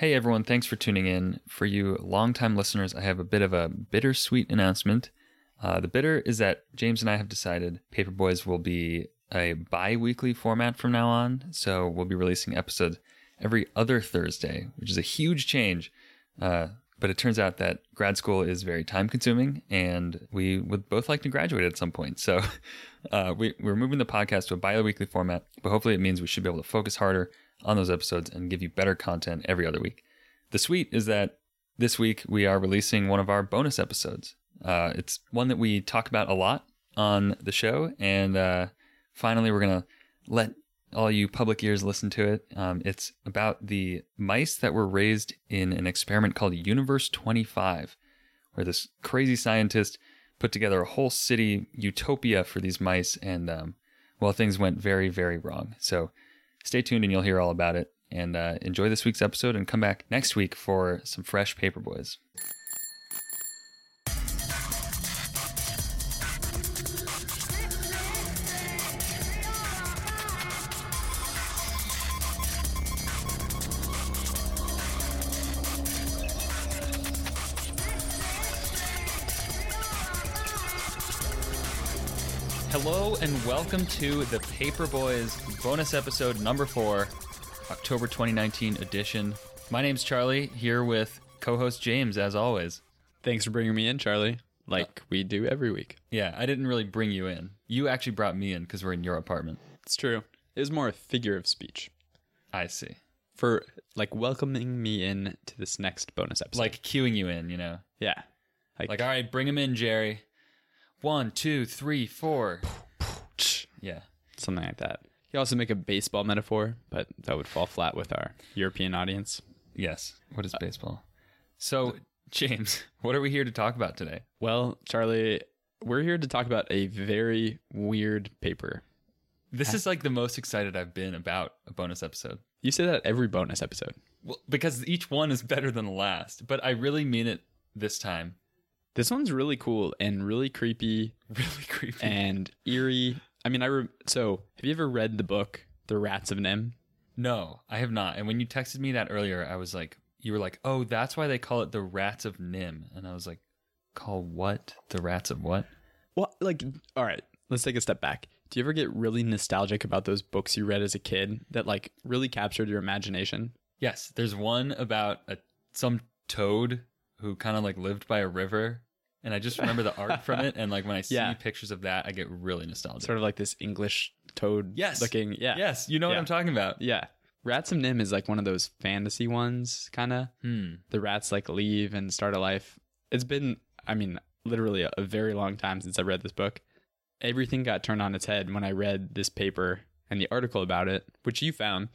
Hey everyone, thanks for tuning in. For you longtime listeners, I have a bit of a bittersweet announcement. Uh, the bitter is that James and I have decided Paperboys will be a bi weekly format from now on. So we'll be releasing episodes every other Thursday, which is a huge change. Uh, but it turns out that grad school is very time consuming and we would both like to graduate at some point. So uh, we, we're moving the podcast to a bi weekly format, but hopefully it means we should be able to focus harder on those episodes and give you better content every other week. The sweet is that this week we are releasing one of our bonus episodes. Uh, it's one that we talk about a lot on the show, and uh, finally we're gonna let all you public ears listen to it. Um, it's about the mice that were raised in an experiment called Universe 25, where this crazy scientist put together a whole city utopia for these mice, and um, well, things went very, very wrong. So stay tuned and you'll hear all about it. And uh, enjoy this week's episode and come back next week for some fresh Paperboys. Hello and welcome to the Paperboys bonus episode number four, October 2019 edition. My name's Charlie, here with co host James, as always. Thanks for bringing me in, Charlie, like we do every week. Yeah, I didn't really bring you in. You actually brought me in because we're in your apartment. It's true. It was more a figure of speech I see. for like welcoming me in to this next bonus episode. Like cueing you in, you know? yeah, like, Like, all right, bring him in, Jerry. One, two, three, four. Yeah. something like that. You also make a baseball metaphor, but that would fall flat with our European audience. Yes. What is uh, baseball? So, James, what are we here to talk about today? Well, Charlie, we're here to talk about a very weird paper. This uh, is like the most excited I've been about a bonus episode. You say that every bonus episode. Well, because each one is better than the last, but I really mean it this time. This one's really cool and really creepy Really creepy. and eerie. I mean, I re- so have you ever read the book The Rats of NIMH? no, I have not. And when you texted me that earlier, I was like, you were like, oh, that's why they call it the Rats of NIMH. And I was like, call what? The Rats of what? Well, like, all right, let's take a step back. Do you ever get really nostalgic about those books you read as a kid that like really captured your imagination? Yes, there's one about a some toad who kind of like lived by a river. And I just remember the art from it. And like when I see Yeah. pictures of that, I get really nostalgic. Sort of like this English toad Yes. looking. Yeah. Yes, you know what I'm talking about. Yeah. Rats of NIMH is like one of those fantasy ones, kind of. Hmm. The rats like leave and start a life. It's been, I mean, literally a, a very long time since I read this book. Everything got turned on its head when I read this paper and the article about it, which you found.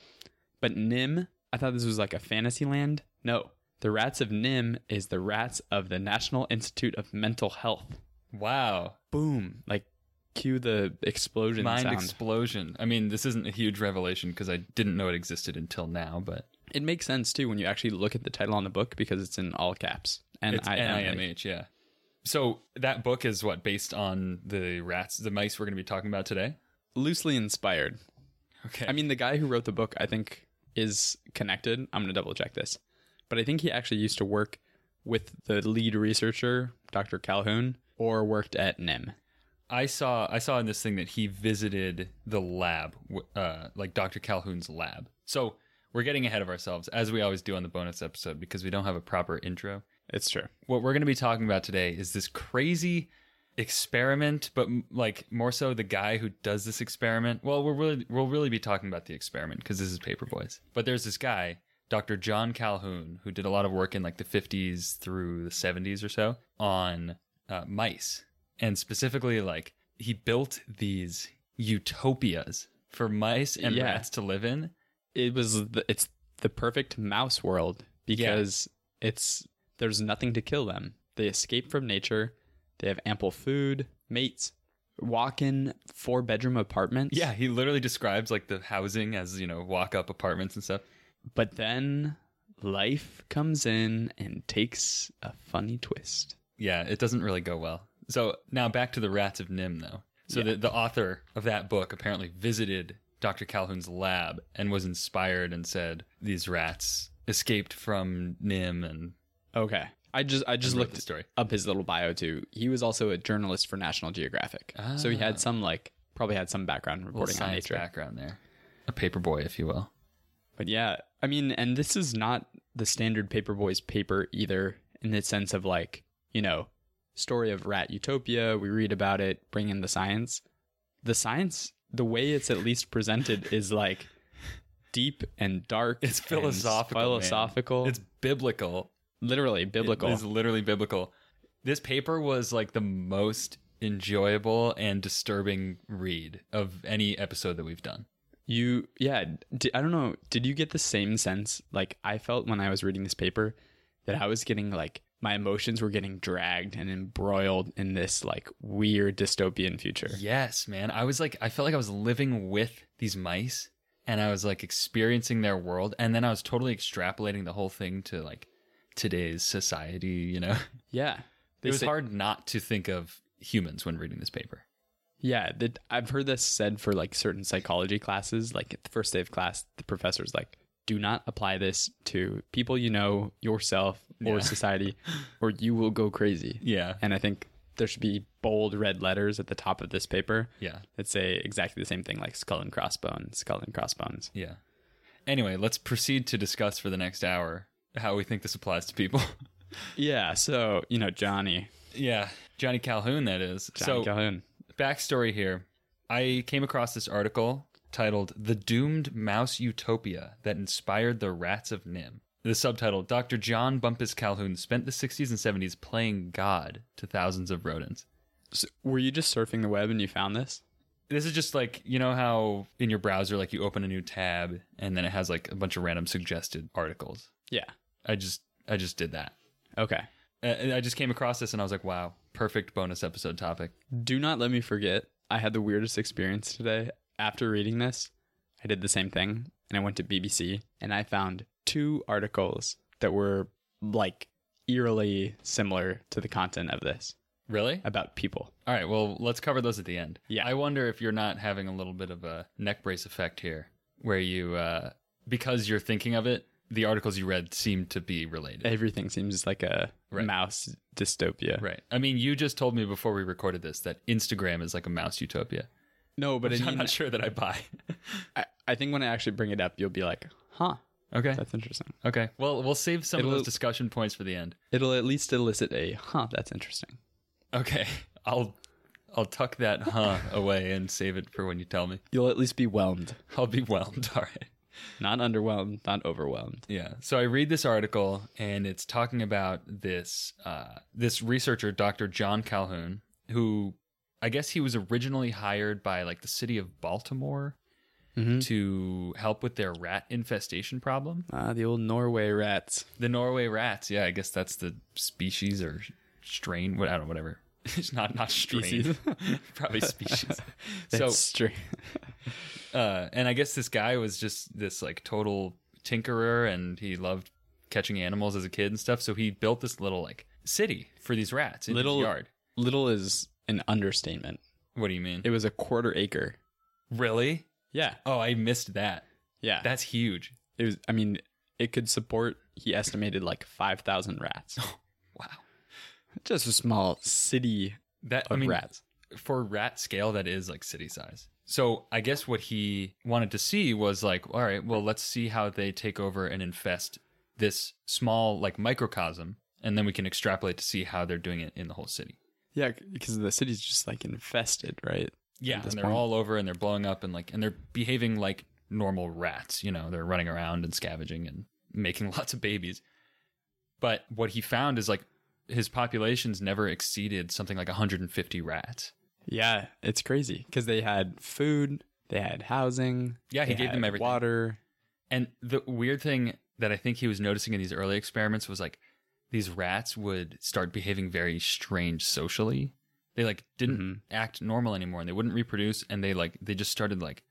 But Nim, I thought this was like a fantasy land. No, the rats of NIMH is the rats of the National Institute of Mental Health. Wow. Boom! Like, cue the explosion Mind sound. explosion. I mean, this isn't a huge revelation because I didn't know it existed until now, but it makes sense too when you actually look at the title on the book because it's in all caps. And NIMH, yeah. So that book is what based on the rats, the mice we're going to be talking about today. loosely inspired. Okay. I mean, the guy who wrote the book, I think, is connected. I'm going to double check this. But I think he actually used to work with the lead researcher, Dr. Calhoun, or worked at NIMH. I saw I saw in this thing that he visited the lab, uh, like Dr. Calhoun's lab. So we're getting ahead of ourselves as we always do on the bonus episode because we don't have a proper intro. It's true. What we're going to be talking about today is this crazy experiment, but m- like more so the guy who does this experiment. Well, we'll really we'll really be talking about the experiment because this is Paperboys. But there's this guy, Dr. John Calhoun, who did a lot of work in like the 50s through the 70s or so on uh, mice, and specifically like he built these utopias for mice and Yeah. rats to live in. It was the, it's the perfect mouse world because it's there's nothing to kill them. They escape from nature. They have ample food, mates, walk-in four-bedroom apartments. Yeah, he literally describes like the housing as you know walk up apartments and stuff. But then life comes in and takes a funny twist. yeah, it doesn't really go well. So now back to the Rats of NIMH, though. So the, the author of that book apparently visited Dr. Calhoun's lab and was inspired and said, These rats escaped from NIMH and Okay. I just I just looked the story. up his little bio too. He was also a journalist for National Geographic. So he Ah. had some like probably had some background reporting on science nature. background there. A paper boy, if you will. But yeah, I mean, and this is not the standard Paperboys paper either, in the sense of like, you know, story of rat utopia. We read about it, bring in the science. The science, the way it's at least presented, is like deep and dark. It's and philosophical. man. Philosophical. It's biblical. literally biblical. It is literally biblical. This paper was like the most enjoyable and disturbing read of any episode that we've done. You, yeah, d I don't know. Did you get the same sense like I felt when I was reading this paper that I was getting like my emotions were getting dragged and embroiled in this like weird dystopian future? Yes, man. I was like, I felt like I was living with these mice and I was like experiencing their world. And then I was totally extrapolating the whole thing to like today's society, you know? Yeah. It was say- hard not to think of humans when reading this paper. Yeah, that I've heard this said for like certain psychology classes. Like at the first day of class, the professor's like, "Do not apply this to people you know, yourself, or Yeah. society, or you will go crazy." Yeah. And I think there should be bold red letters at the top of this paper Yeah. that say exactly the same thing, like skull and crossbones, skull and crossbones. Yeah. Anyway, let's proceed to discuss for the next hour how we think this applies to people. Yeah. So you know, Johnny, yeah. Johnny Calhoun, that is. Johnny so, Calhoun. Backstory here I came across this article titled The Doomed Mouse Utopia that inspired the rats of NIMH. The subtitle Dr. John Bumpass Calhoun spent the 60s and 70s playing God to thousands of rodents. So, were you just surfing the web and you found this? This is just like, you know how in your browser, like you open a new tab and then it has like a bunch of random suggested articles. Yeah. I just, I just did that. Okay. Uh, I just came across this and I was like, wow, perfect bonus episode topic. Do not let me forget. I had the weirdest experience today. After reading this, I did the same thing and I went to BBC and I found two articles that were like eerily similar to the content of this Really? about people. All right, well, let's cover those at the end. Yeah. I wonder if you're not having a little bit of a neck brace effect here, where you, uh, because you're thinking of it, the articles you read seem to be related. Everything seems like a Right. mouse dystopia. Right. I mean, you just told me before we recorded this that Instagram is like a mouse utopia. No, but I, mean, not sure that I buy. I, I think when I actually bring it up, you'll be like, huh, okay. that's interesting. Okay. Well, we'll save some It'll- of those discussion points for the end. It'll at least elicit a, huh, that's interesting. Okay. I'll I'll tuck that huh away and save it for when you tell me. You'll at least be whelmed. I'll be whelmed. All right. Not underwhelmed, not overwhelmed. Yeah. So I read this article and it's talking about this uh, this researcher, Dr. John Calhoun, who I guess he was originally hired by like the city of Baltimore Mhm. to help with their rat infestation problem. Ah, the old Norway rats. The Norway rats. Yeah, I guess that's the species or strain. What I don't know. Whatever. It's not not strain. Species. Probably species. That's so strange. uh, and I guess this guy was just this like total tinkerer, and he loved catching animals as a kid and stuff. So he built this little like city for these rats in Little- his yard. Little is an understatement. What do you mean? It was a quarter acre. really? Yeah. Oh, I missed that. Yeah. That's huge. it was I mean, it could support he estimated like 5,000 rats. Wow. Just a small city That of I mean, rats. for rat scale, that is like city size. So I guess what he wanted to see was like, all right, well, let's see how they take over and infest this small like microcosm, and then we can extrapolate to see how they're doing it in the whole city. Yeah, because the city's just like infested, right? Yeah, and they're point. all over and they're blowing up and like and they're behaving like normal rats. You know, they're running around and scavenging and making lots of babies. But what he found is like his populations never exceeded something like 150 rats. Yeah, it's crazy because they had food, they had housing. Yeah, he gave them everything. Water. And the weird thing that I think he was noticing in these early experiments was like these rats would start behaving very strange socially. They like didn't Mhm. act normal anymore and they wouldn't reproduce and they like they just started like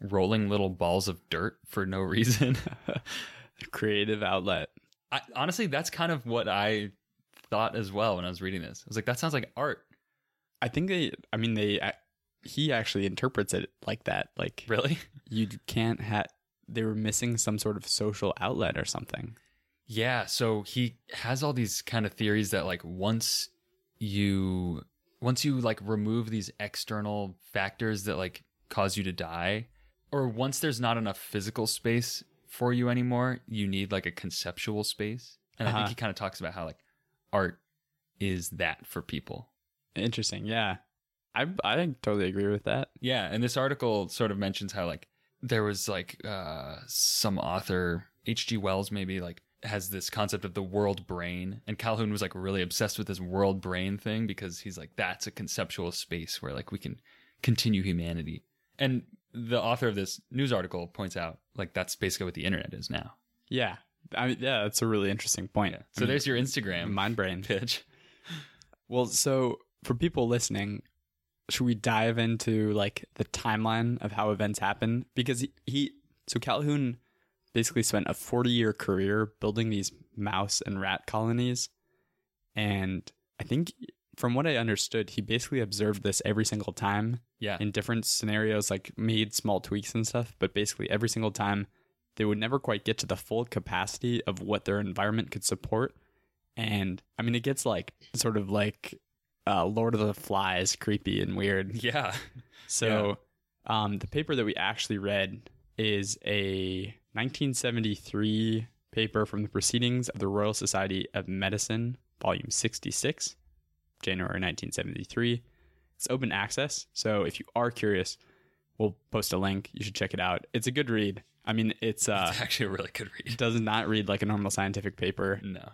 rolling little balls of dirt for no reason. Creative outlet. I, honestly, that's kind of what I thought as well when I was reading this. I was like, that sounds like art. I think they. I mean, they. He actually interprets it like that. Like Really? you can't have they were missing some sort of social outlet or something. Yeah, so he has all these kind of theories that like once you once you like remove these external factors that like cause you to die or once there's not enough physical space for you anymore, you need like a conceptual space. And I Uh-huh. think he kind of talks about how like art is that for people. Interesting. Yeah. I I totally agree with that. Yeah, and this article sort of mentions how like there was like uh some author H.G. Wells maybe like has this concept of the world brain and Calhoun was like really obsessed with this world brain thing because he's like that's a conceptual space where like we can continue humanity. And the author of this news article points out like that's basically what the internet is now. Yeah. I mean, yeah, that's a really interesting point. Yeah. So there's your Instagram mind brain. pitch. Well, so for people listening, should we dive into like the timeline of how events happen? Because he, he so Calhoun basically spent a 40 year career building these mouse and rat colonies. And I think from what I understood, he basically observed this every single time Yeah. in different scenarios, like made small tweaks and stuff. But basically, every single time, they would never quite get to the full capacity of what their environment could support. And I mean, it gets like sort of like uh, Lord of the Flies, creepy and weird. yeah. So, um, the paper that we actually read is a 1973 paper from the Proceedings of the Royal Society of Medicine, volume 66, January 1973. It's open access, so if you are curious, we'll post a link. You should check it out. It's a good read. I mean, it's uh, It's actually a really good it read. does not read like a normal scientific paper. No.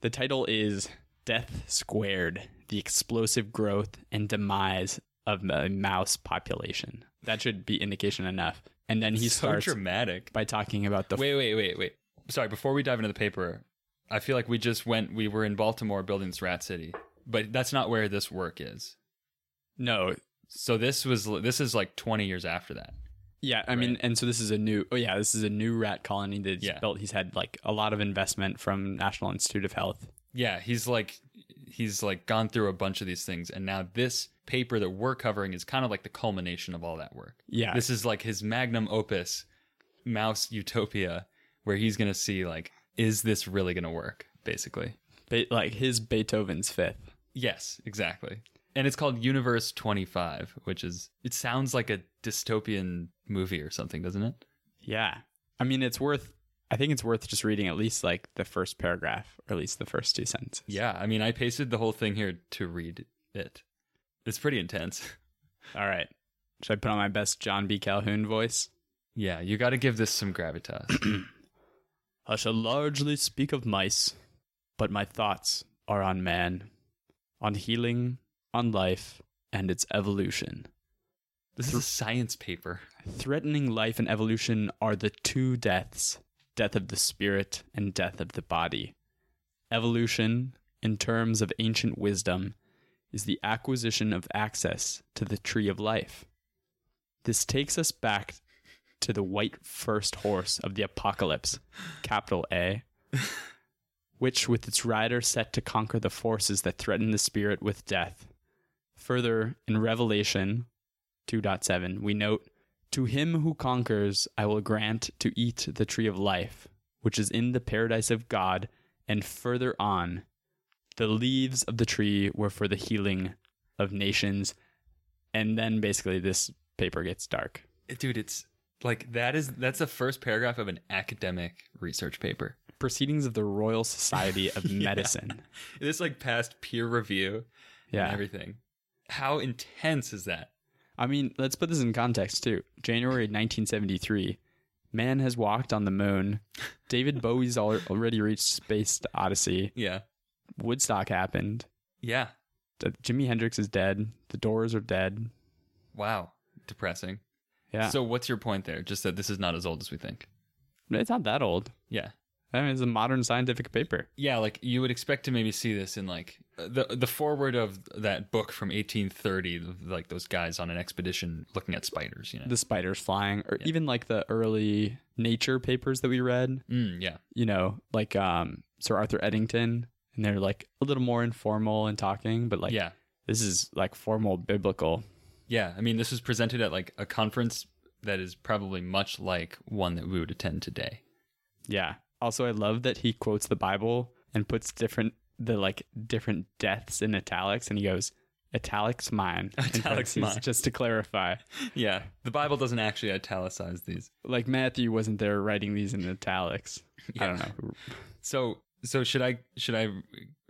The title is Death Squared The Explosive Growth and Demise of the Mouse Population. That should be indication enough. And then he so starts dramatic. by talking about the. Wait, wait, wait, wait. Sorry, before we dive into the paper, I feel like we just went, we were in Baltimore building this Rat City, but that's not where this work is. No. So this was, this is like 20 years after that. Yeah, I mean, and so this is a new. Oh, yeah, this is a new rat colony that he's Yeah. built. He's had like a lot of investment from National Institute of Health. Yeah, he's like, he's like gone through a bunch of these things. And now this paper that we're covering is kind of like the culmination of all that work. Yeah. This is like his magnum opus, Mouse Utopia, where he's going to see like, is this really going to work, basically? Be- like his Beethoven's fifth. Yes, exactly. And it's called Universe 25, which is, it sounds like a dystopian movie or something, doesn't it? Yeah. I mean, it's worth. I think it's worth just reading at least like the first paragraph, or at least the first two sentences. Yeah. I mean, I pasted the whole thing here to read it. It's pretty intense. All right. Should I put on my best John B. Calhoun voice? Yeah, you got to give this some gravitas. I shall largely speak of mice, but my thoughts are on man, on healing, on life, and its evolution. This is a science paper. Threatening life and evolution are the two deaths death of the spirit and death of the body. Evolution, in terms of ancient wisdom, is the acquisition of access to the tree of life. This takes us back to the white first horse of the apocalypse, capital A, which with its rider set to conquer the forces that threaten the spirit with death. Further, in Revelation 2.7, we note, To him who conquers, I will grant to eat the tree of life, which is in the paradise of God, and further on, the leaves of the tree were for the healing of nations. And then basically this paper gets dark. Dude, it's like that is that's the first paragraph of an academic research paper. Proceedings of the Royal Society of Yeah. Medicine. This like passed peer review Yeah. and everything. How intense is that? I mean, let's put this in context too. January 1973, man has walked on the moon. David Bowie's already reached Space Oddity. Yeah. Woodstock happened. Yeah. Jimi Hendrix is dead. The Doors are dead. Wow. Depressing. Yeah. So what's your point there? Just that this is not as old as we think. it's not that old. Yeah. I mean, it's a modern scientific paper. Yeah, like you would expect to maybe see this in like the the forward of that book from 1830, like those guys on an expedition looking at spiders, you know. The spiders flying, or Yeah. even like the early nature papers that we read. Mm, yeah. You know, like um, Sir Arthur Eddington, and they're like a little more informal and talking, but like yeah. this is like formal biblical. Yeah, I mean, this was presented at like a conference that is probably much like one that we would attend today. Yeah. Also, I love that he quotes the Bible and puts different the like different deaths in italics, and he goes italics mine. Italics mine. Just to clarify, Yeah, the Bible doesn't actually italicize these. like Matthew wasn't there writing these in italics. I don't know. So, so should I should I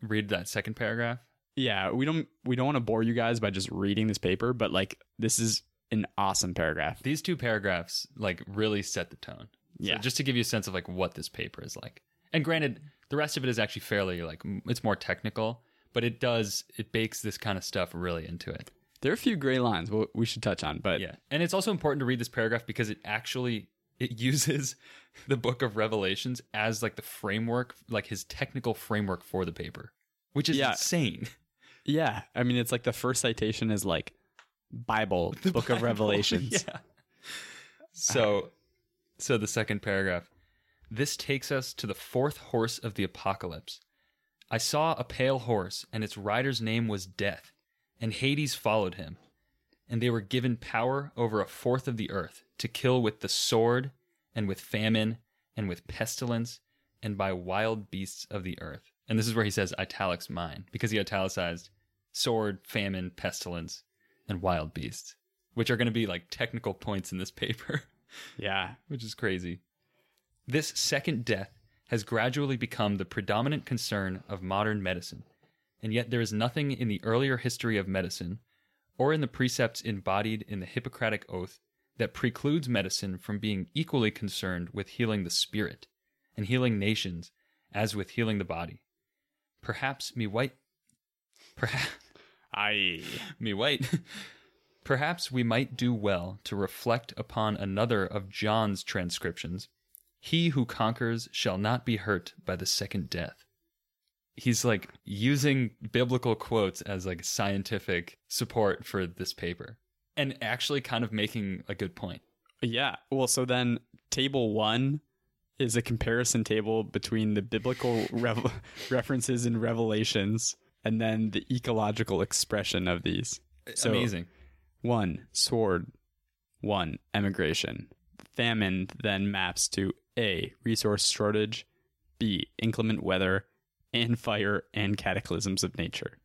read that second paragraph? Yeah, we don't we don't want to bore you guys by just reading this paper, but like this is an awesome paragraph. These two paragraphs like really set the tone. So Yeah. just to give you a sense of like what this paper is like. And granted, the rest of it is actually fairly like it's more technical, but it does it bakes this kind of stuff really into it. There are a few gray lines we we should touch on, but Yeah. And it's also important to read this paragraph because it actually it uses the book of Revelations as like the framework, like his technical framework for the paper, which is Yeah. insane. yeah, I mean it's like the first citation is like Bible, the Book of Revelations. Yeah. So, so the second paragraph. This takes us to the fourth horse of the apocalypse. I saw a pale horse, and its rider's name was Death, and Hades followed him. And they were given power over a fourth of the earth to kill with the sword, and with famine, and with pestilence, and by wild beasts of the earth. And this is where he says italics mine, because he italicized sword, famine, pestilence, and wild beasts, which are going to be like technical points in this paper, Yeah. which is crazy. This second death has gradually become the predominant concern of modern medicine, and yet there is nothing in the earlier history of medicine or in the precepts embodied in the Hippocratic Oath that precludes medicine from being equally concerned with healing the spirit and healing nations as with healing the body. Perhaps me white perhaps I me wait. Perhaps we might do well to reflect upon another of John's transcriptions. He who conquers shall not be hurt by the second death. He's like using biblical quotes as like scientific support for this paper and actually kind of making a good point. Yeah. Well, so then table one is a comparison table between the biblical rev- references and revelations and then the ecological expression of these. So- Amazing. One, sword. One, emigration. Famine then maps to A, resource shortage, B, inclement weather, and fire and cataclysms of nature.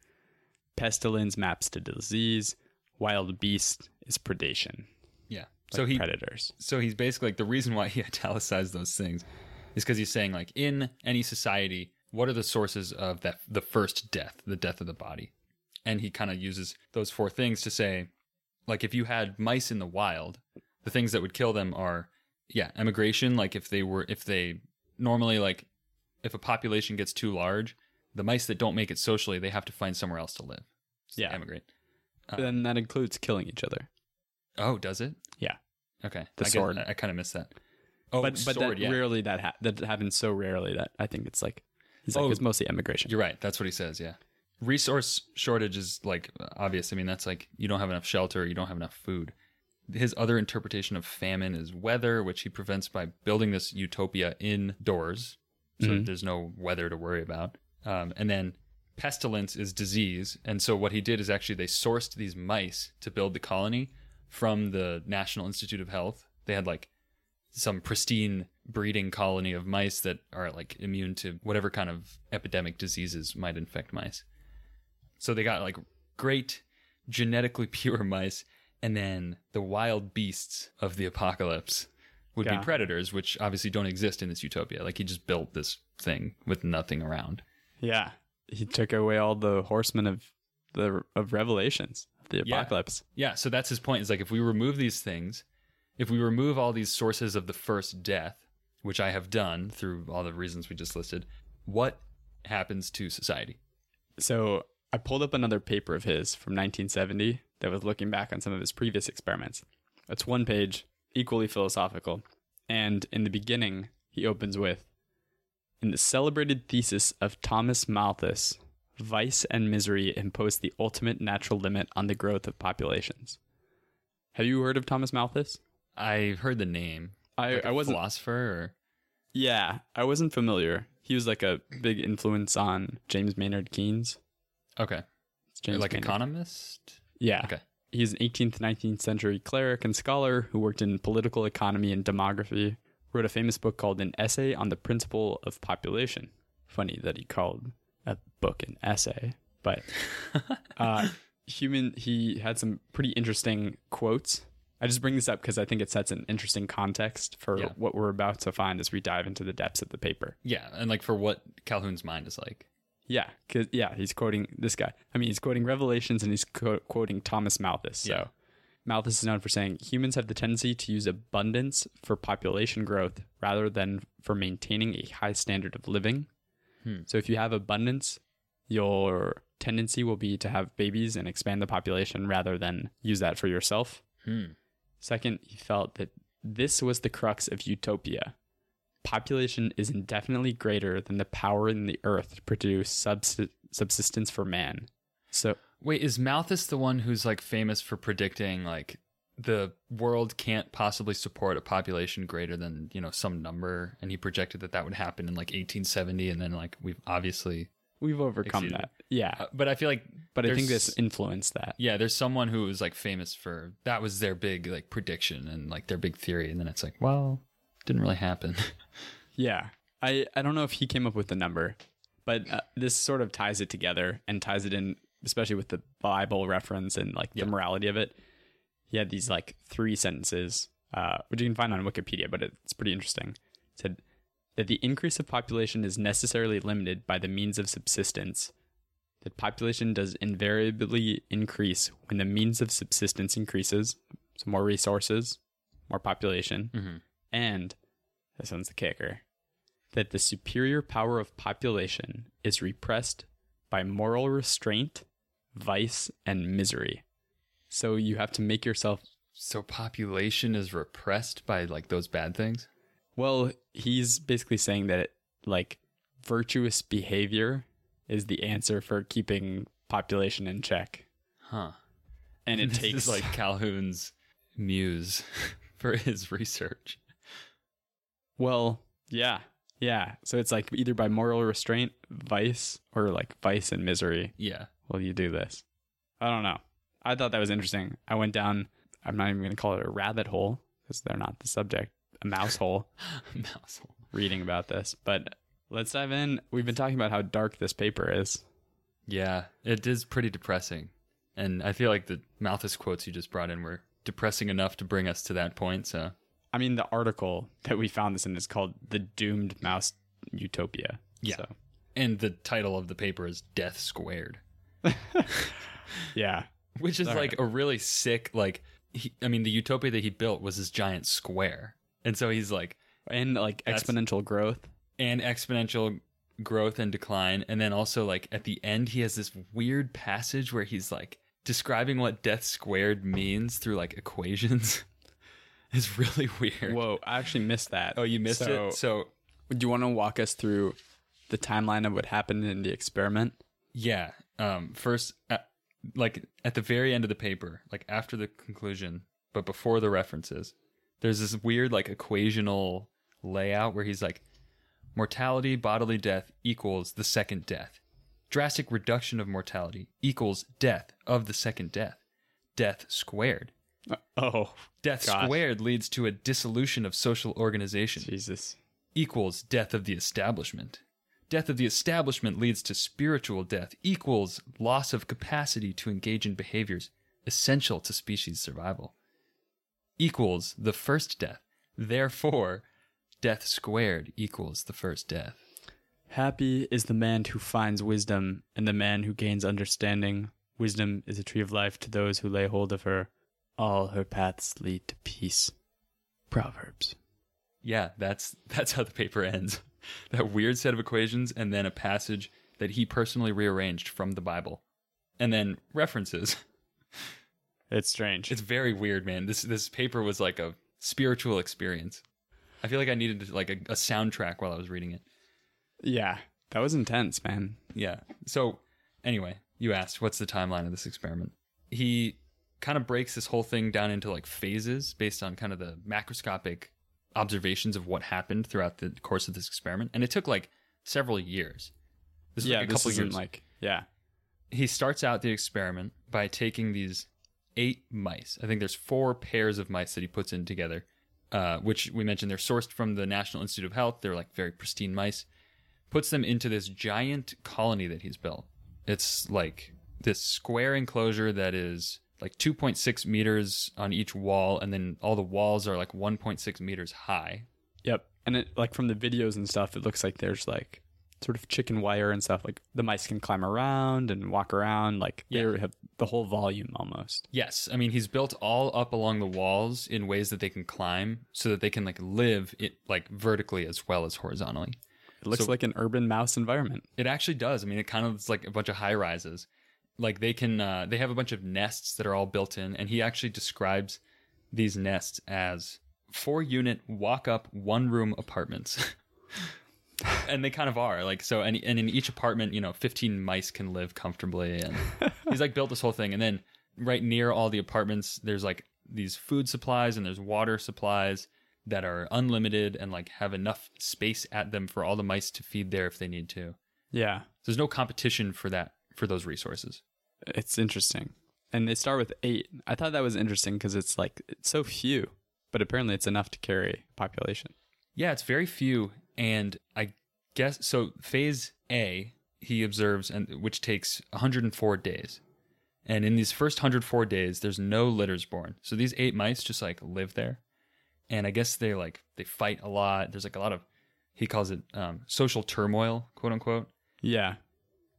Pestilence maps to disease. Wild beast is predation. Yeah. Like So he predators. so he's basically like the reason why he italicized those things is because he's saying like in any society what are the sources of that the first death the death of the body and he kind of uses those four things to say like if you had mice in the wild the things that would kill them are yeah emigration like if they were if they normally like if a population gets too large the mice that don't make it socially they have to find somewhere else to live So Yeah. emigrate uh, then that includes killing each other. oh does it Yeah. okay The I sword. i, I kind of missed that oh but but sword that yeah rarely that ha- that happens so rarely that I think it's like he's like Oh. it's mostly emigration. You're right. That's what he says. Yeah. Resource shortage is like obvious. I mean, that's like you don't have enough shelter, you don't have enough food. His other interpretation of famine is weather, which he prevents by building this utopia indoors. So Mhm. there's no weather to worry about. Um, and then pestilence is disease. And so what he did is actually they sourced these mice to build the colony from the National Institute of Health. They had like some pristine breeding colony of mice that are like immune to whatever kind of epidemic diseases might infect mice. So they got like great genetically pure mice and then the wild beasts of the apocalypse would Yeah. be predators which obviously don't exist in this utopia. Like he just built this thing with nothing around. Yeah. He took away all the horsemen of the of revelations, the Yeah. apocalypse. Yeah, so that's his point. Is like if we remove these things, if we remove all these sources of the first death, which I have done through all the reasons we just listed, what happens to society? So I pulled up another paper of his from 1970 that was looking back on some of his previous experiments. It's one page, equally philosophical. And in the beginning, he opens with In the celebrated thesis of Thomas Malthus, vice and misery impose the ultimate natural limit on the growth of populations. Have you heard of Thomas Malthus? I've heard the name. I, Like a I wasn't philosopher. Or... Yeah, I wasn't familiar. He was like a big influence on James Maynard Keynes. Okay, James like Maynard. economist. Yeah. Okay. He's an 18th, 19th century cleric and scholar who worked in political economy and demography. Wrote a famous book called An Essay on the Principle of Population. Funny that he called a book an essay, but uh, human. He had some pretty interesting quotes. I just bring this up because I think it sets an interesting context for Yeah. what we're about to find as we dive into the depths of the paper. Yeah, and like for what Calhoun's mind is like. Yeah, cause yeah, he's quoting this guy. I mean, he's quoting Revelations and he's co- quoting Thomas Malthus. So Yeah. Malthus is known for saying humans have the tendency to use abundance for population growth rather than for maintaining a high standard of living. Hmm. So if you have abundance, your tendency will be to have babies and expand the population rather than use that for yourself. Hmm. Second, he felt that this was the crux of utopia. Population is indefinitely greater than the power in the earth to produce subs- subsistence for man. So, Wait, is Malthus the one who's like famous for predicting like the world can't possibly support a population greater than, you know, some number and he projected that that would happen in like 1870 and then like we've obviously we've overcome Excuse me. that. Yeah. uh, but I feel like But I think this influenced that. yeah, there's someone who was like famous for that was their big like prediction and like their big theory and then it's like, well, didn't really happen. Yeah. I, I don't know if he came up with the number, but uh, this sort of ties it together and ties it in, especially with the Bible reference and like the morality of it. He had these like three sentences, uh, which you can find on Wikipedia, but it's pretty interesting. It said that the increase of population is necessarily limited by the means of subsistence. That population does invariably increase when the means of subsistence increases, so more resources, more population, Mhm. And this one's the kicker that the superior power of population is repressed by moral restraint, vice, and misery. So you have to make yourself. So population is repressed by like those bad things? Well, he's basically saying that like virtuous behavior is the answer for keeping population in check, Huh. and it takes like Calhoun's muse for his research. Well, yeah, yeah. So it's like either by moral restraint, vice, or like vice and misery. Yeah. will you do this? I don't know. I thought that was interesting. I went down, I'm not even going to call it a rabbit hole because they're not the subject, a mouse hole Mouse hole. reading about this. But let's dive in. We've been talking about how dark this paper is. Yeah, it is pretty depressing. And I feel like the Malthus quotes you just brought in were depressing enough to bring us to that point. So, I mean, the article that we found this in is called The Doomed Mouse Utopia. Yeah. So, and the title of the paper is Death Squared, yeah. which is All like a really sick, like, he, I mean, the utopia that he built was this giant square. And so he's like, And like exponential growth. and exponential growth and decline. And then also, like, at the end, he has this weird passage where he's like describing what death squared means through like equations. it's really weird. Whoa, I actually missed that. Oh, you missed So, it? So, Do you want to walk us through the timeline of what happened in the experiment? yeah. Um, first, at, like at the very end of the paper, like after the conclusion, but before the references, there's this weird, like, equational layout where he's like, mortality, bodily death equals the second death. Drastic reduction of mortality equals death of the second death. Death squared. Oh, Death Gosh. squared leads to a dissolution of social organization Jesus. equals death of the establishment. Death of the establishment leads to spiritual death equals loss of capacity to engage in behaviors essential to species survival. Equals the first death. Therefore, death squared equals the first death. Happy is the man who finds wisdom, and the man who gains understanding. Wisdom is a tree of life to those who lay hold of her. All her paths lead to peace. Proverbs. Yeah, that's that's how the paper ends. That weird set of equations and then a passage that he personally rearranged from the Bible. And then references. It's strange. It's very weird, man. This this paper was like a spiritual experience. I feel like I needed like a, a soundtrack while I was reading it. yeah, that was intense, man. Yeah. So anyway, you asked what's the timeline of this experiment. He kind of breaks this whole thing down into like phases based on kind of the macroscopic observations of what happened throughout the course of this experiment, and it took like several years. This is yeah, like a couple years. like yeah, he starts out the experiment by taking these eight mice. I think there's four pairs of mice that he puts in together, uh, which we mentioned they're sourced from the National Institute of Health. They're like very pristine mice. Puts them into this giant colony that he's built. It's like this square enclosure that is like 2.6 meters on each wall, and then all the walls are like 1.6 meters high. Yep. And it like from the videos and stuff, it looks like there's like sort of chicken wire and stuff. Like the mice can climb around and walk around. Like they Yeah. have the whole volume almost. Yes, I mean he's built all up along the walls in ways that they can climb, so that they can like live it like vertically as well as horizontally. It looks So- like an urban mouse environment. It actually does. I mean, it kind of is like a bunch of high rises. Like they can, uh, they have a bunch of nests that are all built in, and he actually describes these nests as four unit walk up one room apartments. and they kind of are like so and, and in each apartment you know 15 mice can live comfortably and he's like built this whole thing and then right near all the apartments there's like these food supplies and there's water supplies that are unlimited and like have enough space at them for all the mice to feed there if they need to Yeah. there's no competition for that for those resources. It's interesting. And they start with eight. I thought that was interesting because it's like it's so few, but apparently it's enough to carry a population. Yeah, it's very few, and I guess so. Phase A, he observes, and which takes 104 days, and in these first 104 days, there's no litters born. So these eight mice just like live there, and I guess they like they fight a lot. There's like a lot of he calls it um, social turmoil, quote unquote, Yeah.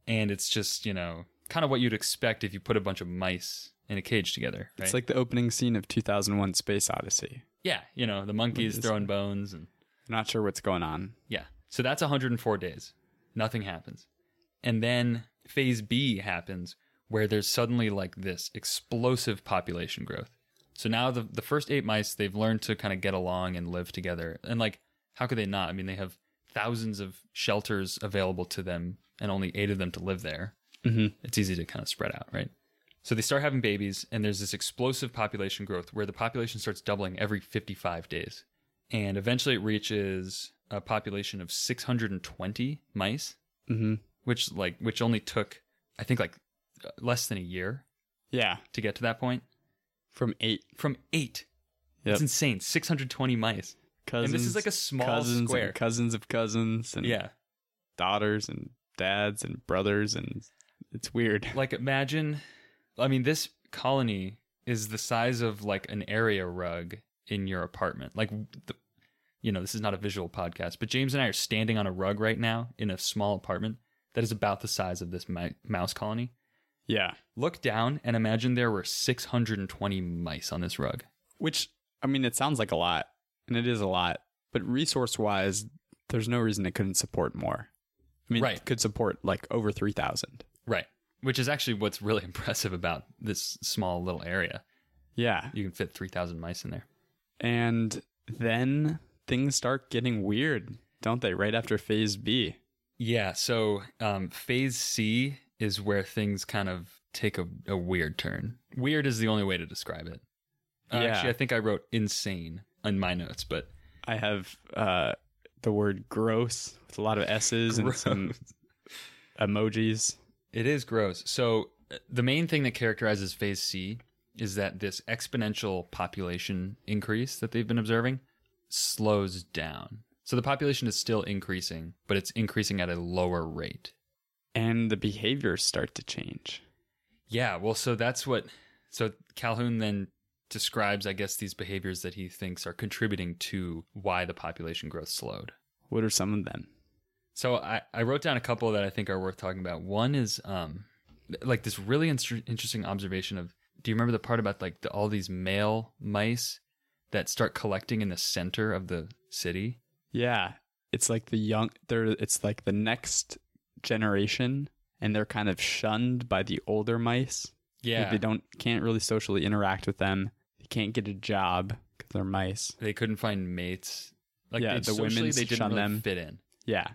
and it's just you know kind of what you'd expect if you put a bunch of mice in a cage together. Right? It's like the opening scene of 2001 Space Odyssey. yeah, you know the monkeys throwing bones and. I'm not sure what's going on. Yeah. So that's 104 days. Nothing happens. And then phase B happens where there's suddenly like this explosive population growth. So now the the first 8 mice they've learned to kind of get along and live together. And like how could they not? I mean they have thousands of shelters available to them and only 8 of them to live there. Mm-hmm. It's easy to kind of spread out, right? So they start having babies and there's this explosive population growth where the population starts doubling every 55 days and eventually it reaches a population of 620 mice Mm-hmm. which like which only took i think like less than a year Yeah. to get to that point From eight from eight Yep. it's insane 620 mice cousins. and this is like a small cousins square and cousins of cousins and yeah daughters and dads and brothers and it's weird. like imagine i mean this colony is the size of like an area rug in your apartment like the, you know this is not a visual podcast but james and i are standing on a rug right now in a small apartment that is about the size of this mi- mouse colony Yeah. look down and imagine there were 620 mice on this rug Which I mean it sounds like a lot and it is a lot, but resource wise there's no reason it couldn't support more. I mean Right. it could support like over 3000. Right which is actually what's really impressive about this small little area Yeah. you can fit 3000 mice in there And then things start getting weird, don't they? Right after phase B. Yeah, so um, phase C is where things kind of take a, a weird turn. Weird is the only way to describe it. Uh, Yeah. Actually, I think I wrote insane in my notes, but I have uh, the word gross with a lot of S's and some emojis. It is gross. So uh, the main thing that characterizes phase C is that this exponential population increase that they've been observing slows down. So the population is still increasing, but it's increasing at a lower rate. And the behaviors start to change. Yeah, well, so that's what. So Calhoun then describes, I guess, these behaviors that he thinks are contributing to why the population growth slowed. What are some of them? So I, I wrote down a couple that I think are worth talking about. One is um, like this really inter- interesting observation of. Do you remember the part about like the, all these male mice that start collecting in the center of the city? Yeah, it's like the young. They're it's like the next generation, and they're kind of shunned by the older mice. Like, they don't can't really socially interact with them. They can't get a job because they're mice. they couldn't find mates. Like Yeah, the women they didn't really them. fit in. Yeah,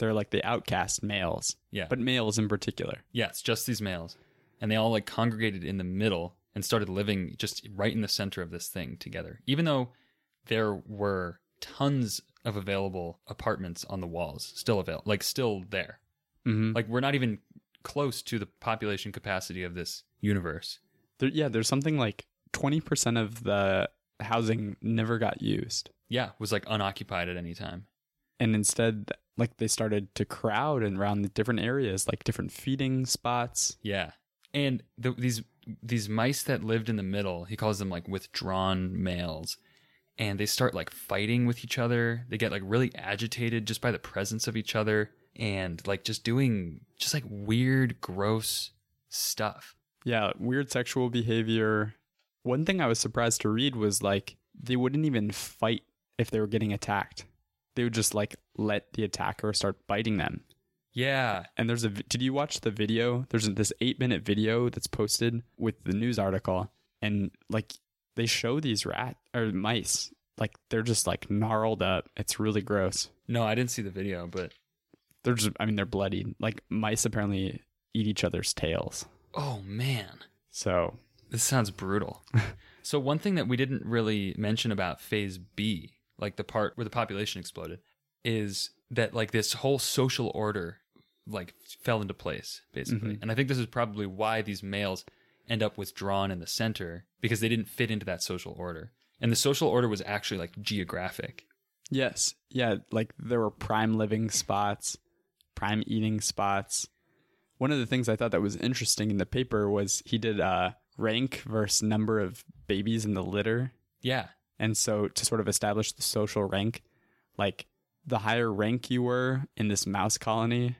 they're like the outcast males, Yeah, but males in particular. Yes, just these males. And they all like congregated in the middle and started living just right in the center of this thing together. Even though there were tons of available apartments on the walls, still available, like still there. Mm-hmm. Like we're not even close to the population capacity of this universe. There, yeah, there's something like 20% of the housing never got used. Yeah, was like unoccupied at any time. And instead, like they started to crowd and around the different areas, like different feeding spots. Yeah. And the, these these mice that lived in the middle, he calls them like withdrawn males. And they start like fighting with each other. They get like really agitated just by the presence of each other and like just doing just like weird, gross stuff. Yeah, weird sexual behavior. One thing I was surprised to read was like they wouldn't even fight if they were getting attacked. They would just like let the attacker start biting them. Yeah. And there's a did you watch the video? There's this 8-minute video that's posted with the news article and like they show these rat or mice like they're just like gnarled up. It's really gross. No, I didn't see the video, but They're just I mean they're bloody. Like mice apparently eat each other's tails. oh man. So, This sounds brutal. so one thing that we didn't really mention about phase B, like the part where the population exploded, is that like this whole social order like fell into place basically. And I think this is probably why these males end up withdrawn in the center because they didn't fit into that social order. And the social order was actually like geographic. Yes. Yeah, like there were prime living spots, prime eating spots. One of the things I thought that was interesting in the paper was he did uh rank versus number of babies in the litter. Yeah. And so to sort of establish the social rank, like the higher rank you were in this mouse colony,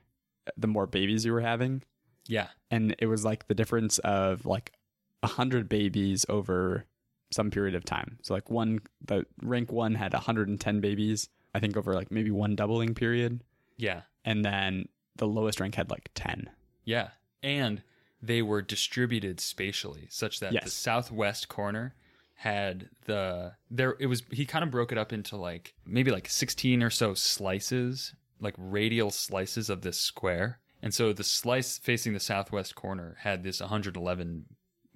the more babies you were having. Yeah. And it was like the difference of like a hundred babies over some period of time. So like one the rank one had 110 babies, I think over like maybe one doubling period. Yeah. And then the lowest rank had like 10. Yeah. And they were distributed spatially such that the southwest corner had the there it was he kind of broke it up into like maybe like 16 or so slices, like radial slices of this square. And so the slice facing the southwest corner had this 111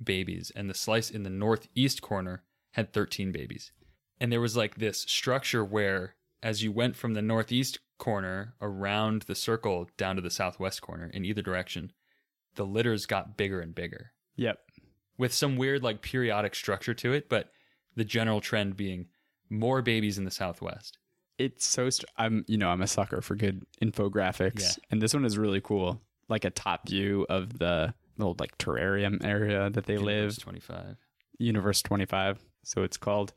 babies and the slice in the northeast corner had 13 babies. And there was like this structure where as you went from the northeast corner around the circle down to the southwest corner in either direction, the litters got bigger and bigger Yep. With some weird like periodic structure to it, but the general trend being more babies in the southwest. It's so str- I'm you know, I'm a sucker for good infographics Yeah. and this one is really cool. Like a top view of the little like terrarium area that they live. Universe live. 25. Universe 25, so it's called.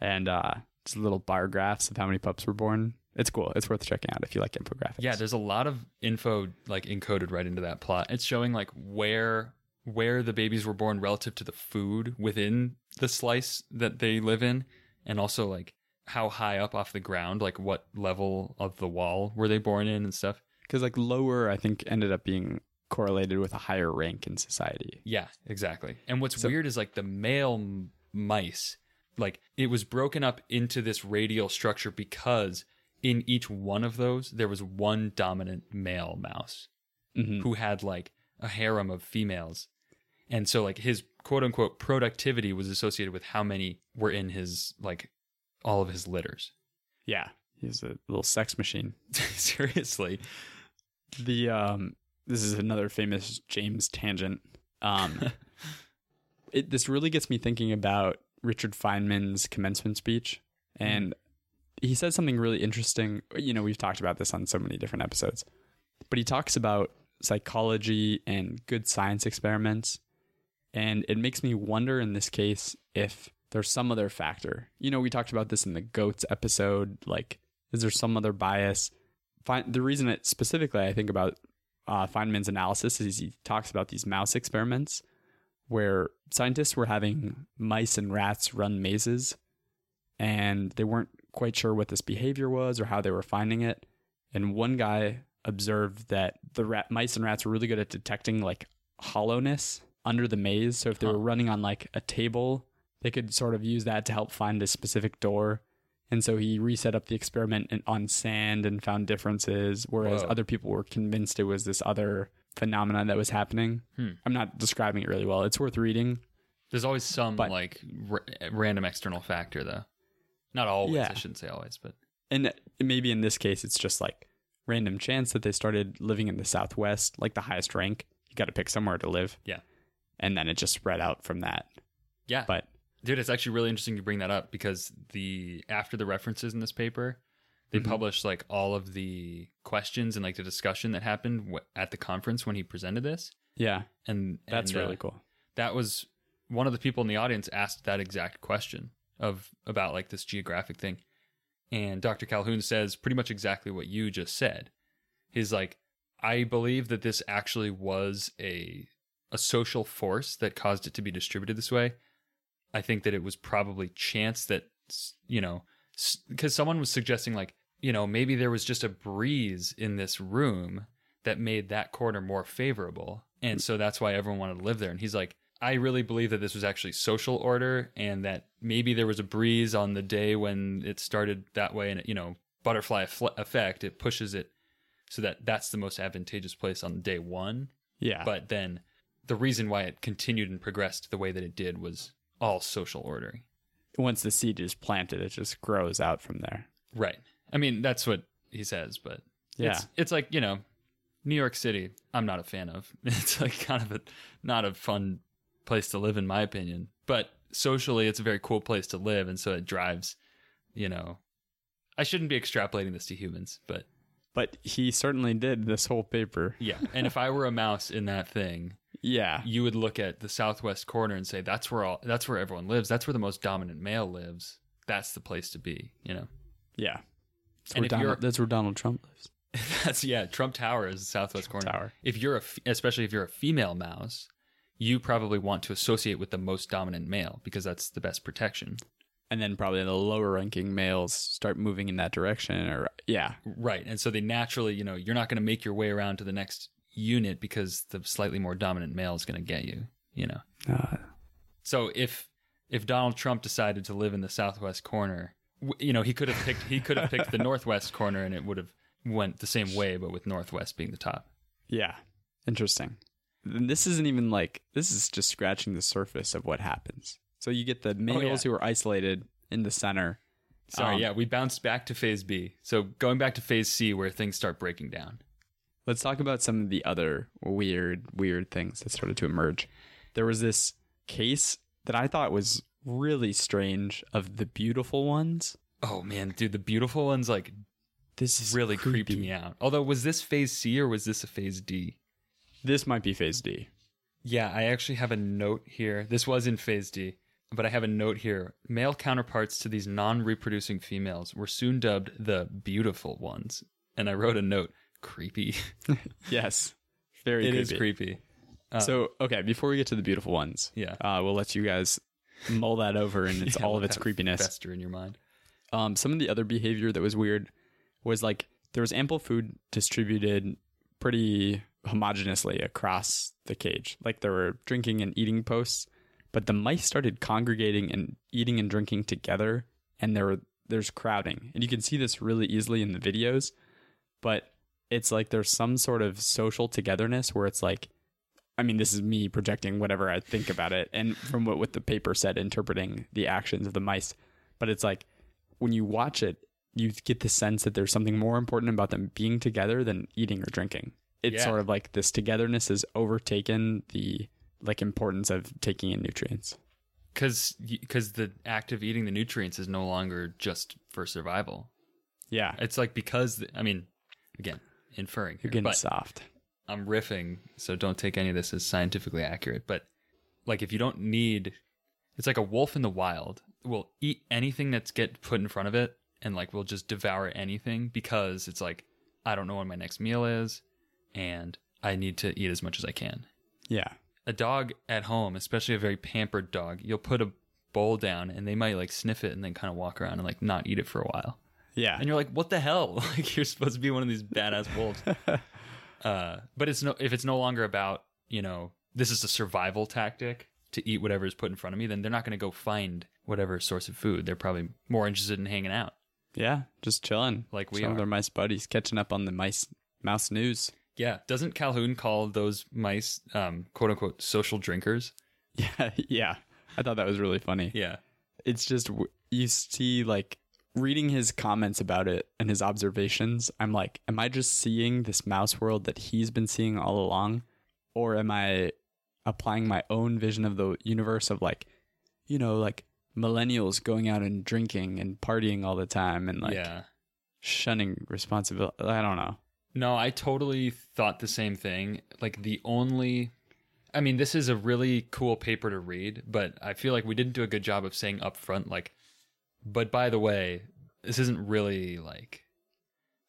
And uh it's little bar graphs of how many pups were born. It's cool. It's worth checking out if you like infographics. Yeah, there's a lot of info like encoded right into that plot. It's showing like where where the babies were born relative to the food within the slice that they live in and also like how high up off the ground, like what level of the wall were they born in and stuff. Because like lower, I think ended up being correlated with a higher rank in society. Yeah, exactly. And what's So- weird is like the male mice, like it was broken up into this radial structure because in each one of those there was one dominant male mouse Mhm. who had like a harem of females. And so like his quote unquote productivity was associated with how many were in his like all of his litters. Yeah, he's a little sex machine. Seriously. The um, this is another famous James tangent. Um, it this really gets me thinking about Richard Feynman's commencement speech, and he said something really interesting. You know, we've talked about this on so many different episodes, but he talks about psychology and good science experiments, and it makes me wonder in this case if there's some other factor. You know, we talked about this in the goats episode. Like, is there some other bias? The reason it specifically I think about uh, Feynman's analysis is he talks about these mouse experiments where scientists were having mice and rats run mazes and they weren't quite sure what this behavior was or how they were finding it. And one guy observed that the rat, mice and rats were really good at detecting like hollowness under the maze. So if they Huh. were running on like a table, they could sort of use that to help find a specific door. And so he reset up the experiment on sand and found differences, whereas Whoa. other people were convinced it was this other phenomenon that was happening. Hmm. I'm not describing it really well. It's worth reading. There's always some But- like r- random external factor though. Not always, Yeah. I shouldn't say always, but And maybe in this case, it's just like random chance that they started living in the Southwest, like the highest rank. You got to pick somewhere to live. Yeah. And then it just spread out from that. Yeah. But Dude, it's actually really interesting you bring that up because the after the references in this paper, they Mhm. published like all of the questions and like the discussion that happened w- at the conference when he presented this, yeah, and that's and, uh, really cool. That was one of the people in the audience asked that exact question of about like this geographic thing, and Dr. Calhoun says pretty much exactly what you just said. He's like, I believe that this actually was a a social force that caused it to be distributed this way. I think that it was probably chance that you know because someone was suggesting like you know maybe there was just a breeze in this room that made that corner more favorable. And so that's why everyone wanted to live there. And he's like I really believe that this was actually social order and that maybe there was a breeze on the day when it started that way and it, you know butterfly eff- effect it pushes it so that that's the most advantageous place on day 1 Yeah, but then the reason why it continued and progressed the way that it did was all social ordering. once the seed is planted, it just grows out from there. Right. I mean, that's what he says, but Yeah, it's, it's like, you know, New York City, I'm not a fan of. It's like kind of a not a fun place to live in my opinion, but socially it's a very cool place to live and so it drives, you know, I shouldn't be extrapolating this to humans, but but he certainly did this whole paper. yeah. And if I were a mouse in that thing, Yeah, you would look at the southwest corner and say that's where all that's where everyone lives. That's where the most dominant male lives. That's the place to be, you know. yeah. That's And where, if you're- Donald, that's where Donald Trump lives. That's yeah, Trump Tower is the southwest corner. Tower. If you're a f- especially if you're a female mouse, you probably want to associate with the most dominant male because that's the best protection. And then probably the lower ranking males start moving in that direction. Or yeah, Right. And so they naturally, you know, you're not going to make your way around to the next unit because the slightly more dominant male is going to get you, you know. uh, So if if Donald Trump decided to live in the southwest corner, you know, he could have picked he could have picked the northwest corner and it would have went the same way but with northwest being the top. yeah. Interesting. And this isn't even like this is just scratching the surface of what happens. So you get the males Oh, yeah. who are isolated in the center. Sorry, Um, yeah, we bounced back to phase B. So going back to phase C where things start breaking down. Let's talk about some of the other weird, weird things that started to emerge. There was this case that I thought was really strange of the beautiful ones. Oh man, dude, the beautiful ones like This is really creeped creepy. me out. Although was this phase C or was this a phase D? This might be phase D. Yeah, I actually have a note here. This was in phase D, but I have a note here. Male counterparts to these non-reproducing females were soon dubbed the beautiful ones. And I wrote a note, creepy. Yes. Very It creepy. is creepy. Uh, so, okay, before we get to the beautiful ones, Yeah. uh, we'll let you guys mull that over and it's Yeah, all of its creepiness. Fester in your mind. Um, some of the other behavior that was weird was like there was ample food distributed pretty homogeneously across the cage. Like there were drinking and eating posts, but the mice started congregating and eating and drinking together, and there were there's crowding, and you can see this really easily in the videos. But it's like there's some sort of social togetherness where it's like I mean, this is me projecting whatever I think about it, and from what, what the paper said, interpreting the actions of the mice. But it's like when you watch it, you get the sense that there's something more important about them being together than eating or drinking. It's Yeah. sort of like this togetherness has overtaken the like importance of taking in nutrients. Cuz cuz the act of eating the nutrients is no longer just for survival. Yeah, It's like because I mean, again, inferring you're getting soft. I'm riffing, so don't take any of this as scientifically accurate. But like, if you don't need, it's like a wolf in the wild will eat anything that's get put in front of it, and like will just devour anything because it's like I don't know when my next meal is, and I need to eat as much as I can. Yeah, A dog at home, especially a very pampered dog, you'll put a bowl down and they might like sniff it and then kind of walk around and like not eat it for a while. Yeah, And you're like, what the hell? Like you're supposed to be one of these badass wolves. uh, but it's no if it's no longer about, you know, this is a survival tactic to eat whatever is put in front of me, then they're not gonna go find whatever source of food. They're probably more interested in hanging out. yeah. Just chilling, Like we Some of their mice buddies catching up on the mice mouse news. Yeah. Doesn't Calhoun call those mice um quote unquote social drinkers? Yeah, yeah. I thought that was really funny. Yeah. it's just you see like reading his comments about it and his observations i'm like am i just seeing this mouse world that he's been seeing all along or am i applying my own vision of the universe of like, you know, like millennials going out and drinking and partying all the time and like yeah. shunning responsibility. I don't know. No, I totally thought the same thing. Like the only I mean, this is a really cool paper to read, but I feel like we didn't do a good job of saying up front like but by the way, this isn't really like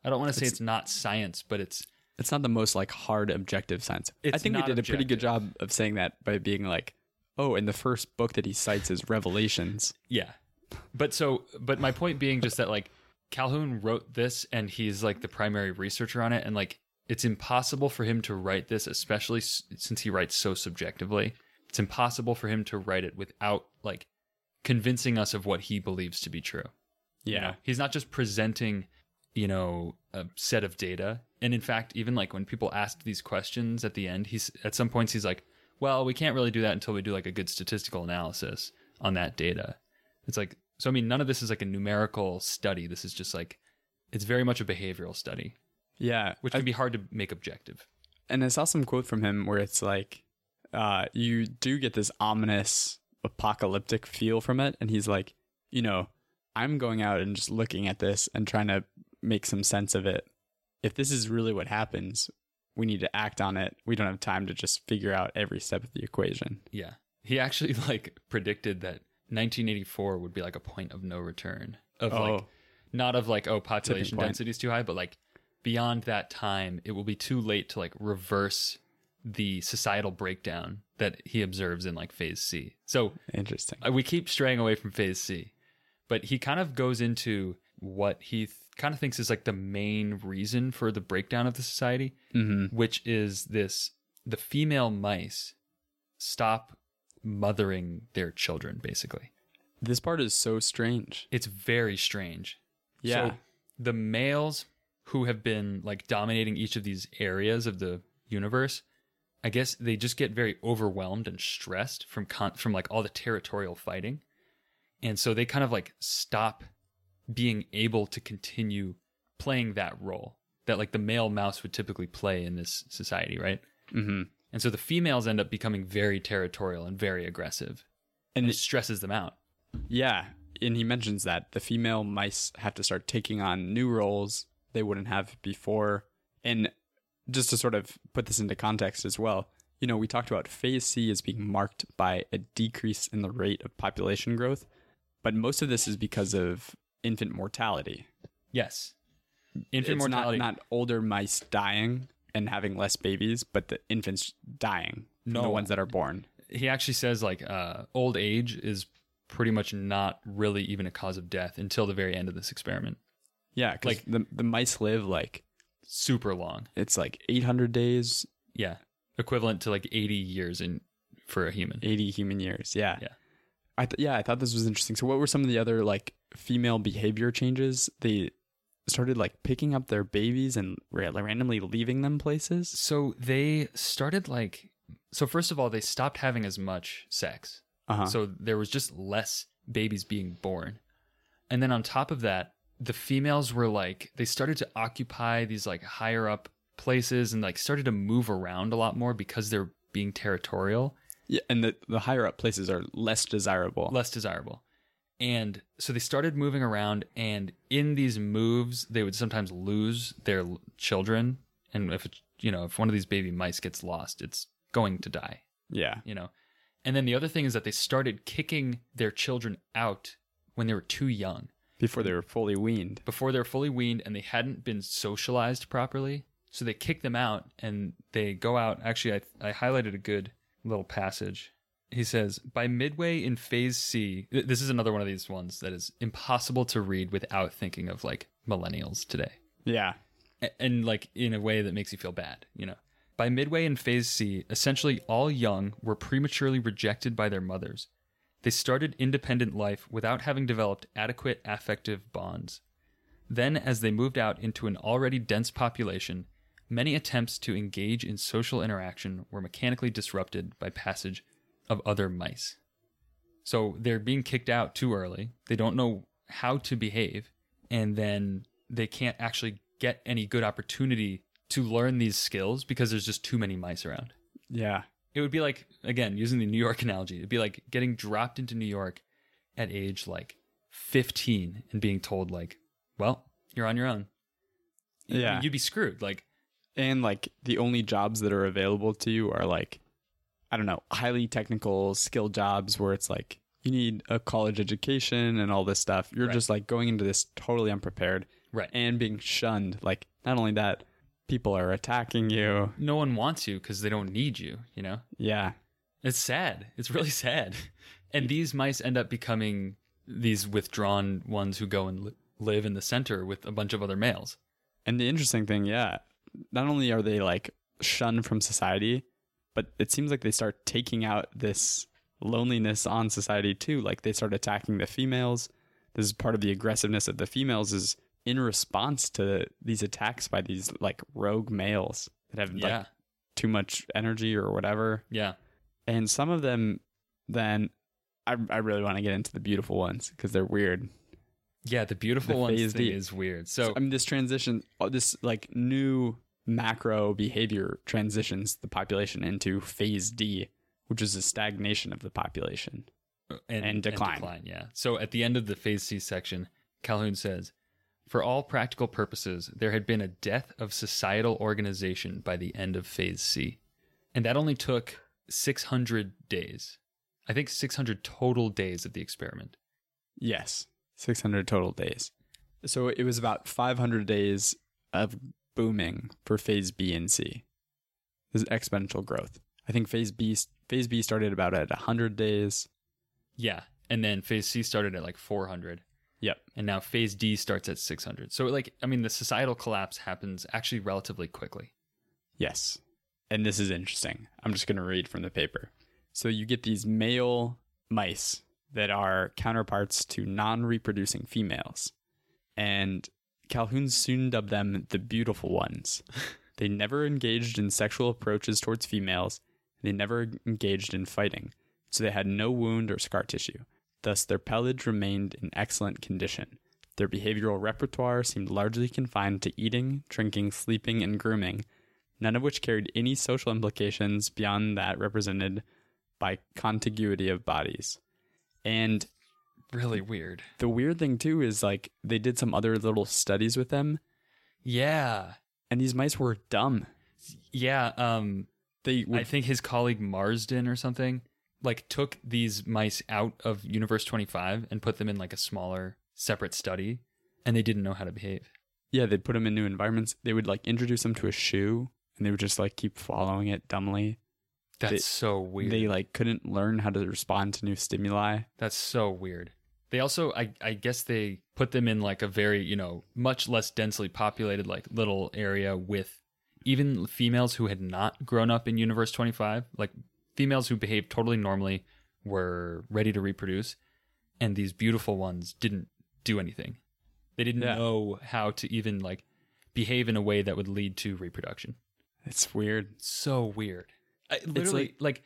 I don't want to say It's- it's, not science, but it's It's not the most like hard objective science. I think we did a pretty good job of saying that by being like, oh, and the first book that he cites is Revelations. Yeah. But so, but my point being just that like Calhoun wrote this and he's like the primary researcher on it. And like it's impossible for him to write this, especially s- since he writes so subjectively. It's impossible for him to write it without like convincing us of what he believes to be true. you know? He's not just presenting, you know, a set of data. And in fact, even like when people ask these questions at the end, he's at some points he's like, well, we can't really do that until we do like a good statistical analysis on that data. It's like, so I mean, none of this is like a numerical study. This is just like, it's very much a behavioral study, Yeah. which I- can be hard to make objective. and I saw some quote from him where it's like, uh, you do get this ominous apocalyptic feel from it. And he's like, you know, I'm going out and just looking at this and trying to make some sense of it. If this is really what happens, we need to act on it. We don't have time to just figure out every step of the equation. Yeah. He actually like predicted that 1984 would be like a point of no return of like, Oh. not of like, oh, population density is too high, but like beyond that time, it will be too late to like reverse the societal breakdown that he observes in like phase C. So Interesting. uh, we keep straying away from phase C, but he kind of goes into what he th- kind of thinks is like the main reason for the breakdown of the society, Mm-hmm. which is this the female mice stop mothering their children, basically. This part is so strange. It's very strange. Yeah. So the males who have been like dominating each of these areas of the universe, I guess they just get very overwhelmed and stressed from con- from like all the territorial fighting. And so they kind of like stop being able to continue playing that role that like the male mouse would typically play in this society, right? mm-hmm. And so the females end up becoming very territorial and very aggressive. And And it stresses them out. Yeah, and he mentions that the female mice have to start taking on new roles they wouldn't have before. And just to sort of put this into context as well, you know, we talked about phase C as being marked by a decrease in the rate of population growth, but most of this is because of infant mortality. Yes. Infant it's mortality. not not older mice dying and having less babies, but the infants dying. No. the ones that are born. he actually says like uh, old age is pretty much not really even a cause of death until the very end of this experiment. Yeah, Like- the the mice live like Super long. it's like 800 days, Yeah. Equivalent to like 80 years in for a human. 80 human years. Yeah. Yeah. I th- yeah, I thought this was interesting. So what were some of the other like female behavior changes? They started like picking up their babies and ra- randomly leaving them places. So they started like so first of all they stopped having as much sex. Uh-huh. So there was just less babies being born. And then on top of that, the females were like they started to occupy these like higher up places and like started to move around a lot more because they're being territorial. yeah, and the the higher up places are less desirable. less desirable. And so they started moving around, and in these moves, they would sometimes lose their children. And if it, you know, if one of these baby mice gets lost, it's going to die. yeah. You know. And then the other thing is that they started kicking their children out when they were too young, Before they were fully weaned. before they were fully weaned, and they hadn't been socialized properly. So they kick them out, and they go out. Actually, I, I highlighted a good little passage. He says, by midway in phase C, th- this is another one of these ones that is impossible to read without thinking of like millennials today. Yeah. And like in a way that makes you feel bad, you know. By midway in phase C, essentially all young were prematurely rejected by their mothers. They started independent life without having developed adequate affective bonds. Then, as they moved out into an already dense population, many attempts to engage in social interaction were mechanically disrupted by passage of other mice. So they're being kicked out too early. They don't know how to behave, and then they can't actually get any good opportunity to learn these skills because there's just too many mice around. Yeah. It would be like again using the New York analogy. It'd be like getting dropped into New York at age like 15 and being told like, "Well, you're on your own." Yeah. you'd be screwed. Like, and like the only jobs that are available to you are like i don't know highly technical skill jobs where it's like you need a college education and all this stuff you're Right. just like going into this totally unprepared right? and being shunned like not only that people are attacking you no one wants you because they don't need you. You know, yeah it's sad. It's really sad. And these mice end up becoming these withdrawn ones who go and li- live in the center with a bunch of other males. and the interesting thing yeah not only are they like shunned from society but it seems like they start taking out this loneliness on society too like they start attacking the females this is part of the aggressiveness of the females is in response to these attacks by these like rogue males that have Yeah, like too much energy or whatever yeah. and some of them then i, I really want to get into the beautiful ones because they're weird Yeah, the beautiful The ones thing is weird. So So I mean, this transition, uh, this like new macro behavior transitions the population into phase D, which is a stagnation of the population. and decline. Yeah. So at the end of the phase C section, Calhoun says, "For all practical purposes, there had been a death of societal organization by the end of phase C, and that only took 600 days. I think 600 total days of the experiment. Yes, 600 total days. So it was about 500 days of booming for phase B and C. This is exponential growth. I think phase B phase B started about at 100 days. Yeah, and then phase C started at like 400." Yep. And now phase D starts at 600. So, like, I mean, the societal collapse happens actually relatively quickly. Yes. And this is interesting. I'm just going to read from the paper. So you get these male mice that are counterparts to non reproducing females. And Calhoun soon dubbed them the beautiful ones. they never engaged in sexual approaches towards females. They never engaged in fighting. So they had no wound or scar tissue. Thus, their pelage remained in excellent condition. Their behavioral repertoire seemed largely confined to eating, drinking, sleeping, and grooming, none of which carried any social implications beyond that represented by contiguity of bodies. And Really weird. the weird thing too is like they did some other little studies with them, Yeah. and these mice were dumb. Yeah. Um, They would, I think his colleague Marsden or something like took these mice out of Universe 25 and put them in like a smaller separate study and they didn't know how to behave. yeah, they'd put them in new environments. They would like introduce them to a shoe, and they would just like keep following it dumbly. That's They- so weird. They like couldn't learn how to respond to new stimuli. That's so weird. They also I I guess they put them in like a very, you know, much less densely populated like little area with even females who had not grown up in Universe 25, like females who behaved totally normally were ready to reproduce and these beautiful ones didn't do anything. They didn't Yeah. know how to even like behave in a way that would lead to reproduction. It's weird. So weird. I, literally, like,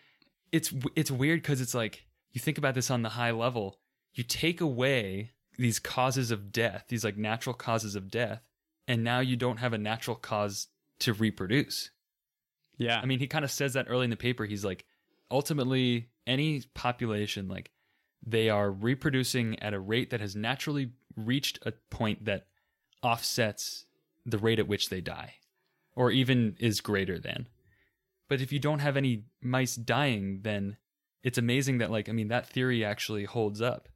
it's it's weird because it's like you think about this on the high level. You take away these causes of death, these like natural causes of death, and now you don't have a natural cause to reproduce. Yeah. I mean, he kind of says that early in the paper. He's like, ultimately, any population, like, they are reproducing at a rate that has naturally reached a point that offsets the rate at which they die, or even is greater than. But if you don't have any mice dying, then it's amazing that, like, I mean, that theory actually holds up.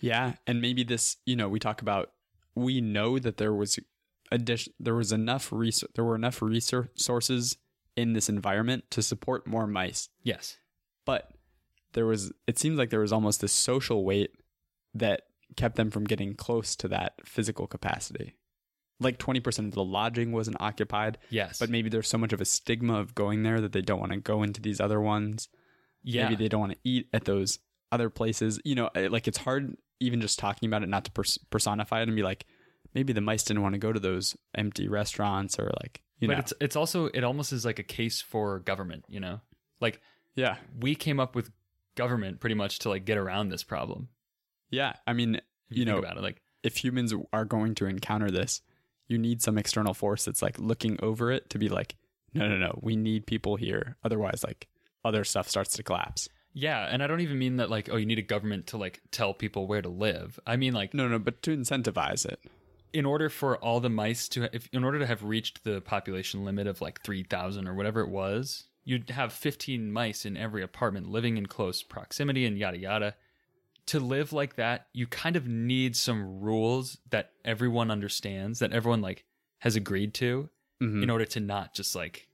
Yeah, and maybe this, you know, we talk about we know that there was addition there was enough res- there were enough resources in this environment to support more mice. Yes. But there was it seems like there was almost this social weight that kept them from getting close to that physical capacity. Like 20% of the lodging wasn't occupied, Yes. but maybe there's so much of a stigma of going there that they don't want to go into these other ones. yeah. Maybe they don't want to eat at those other places. You know, eh, like it's hard even just talking about it not to pers- personify it and be like, maybe the mice didn't want to go to those empty restaurants or like, you but know. it's it's also it almost is like a case for government, you know? Like yeah. we came up with government pretty much to like get around this problem. Yeah. I mean, If you know, about it like if humans are going to encounter this, you need some external force that's like looking over it to be like, no, no, no, we need people here. Otherwise, like, other stuff starts to collapse. Yeah, and I don't even mean that like oh you need a government to like tell people where to live. I mean like No, no, but to incentivize it. In order for all the mice to if in order to have reached the population limit of like 3000 or whatever it was, you'd have 15 mice in every apartment living in close proximity and yada yada. To live like that, you kind of need some rules that everyone understands, that everyone like has agreed to Mhm. in order to not just like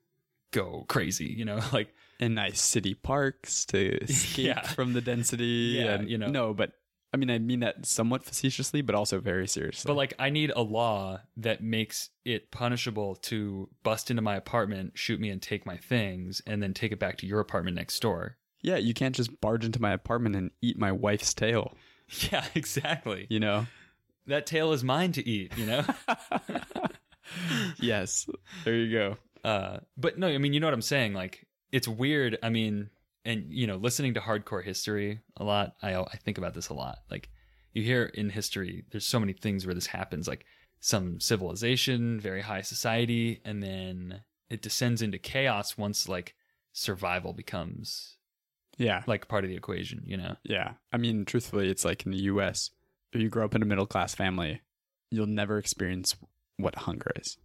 go crazy, you know? Like and nice city parks to escape Yeah. from the density. Yeah, and, you know. No, but I mean, I mean that somewhat facetiously, but also very seriously. But like, I need a law that makes it punishable to bust into my apartment, shoot me, and take my things, and then take it back to your apartment next door. yeah, you can't just barge into my apartment and eat my wife's tail. Yeah, exactly. You know? That tail is mine to eat. You know. yes. There you go. uh, but no, I mean, you know what I'm saying. Like, it's weird. I mean, and you know, listening to hardcore history a lot, I I think about this a lot. Like, you hear in history, there's so many things where this happens. Like some civilization, very high society, and then it descends into chaos once like survival becomes Yeah. like part of the equation. You know. Yeah. I mean, truthfully, it's like in the US, if you grow up in a middle class family, you'll never experience what hunger is.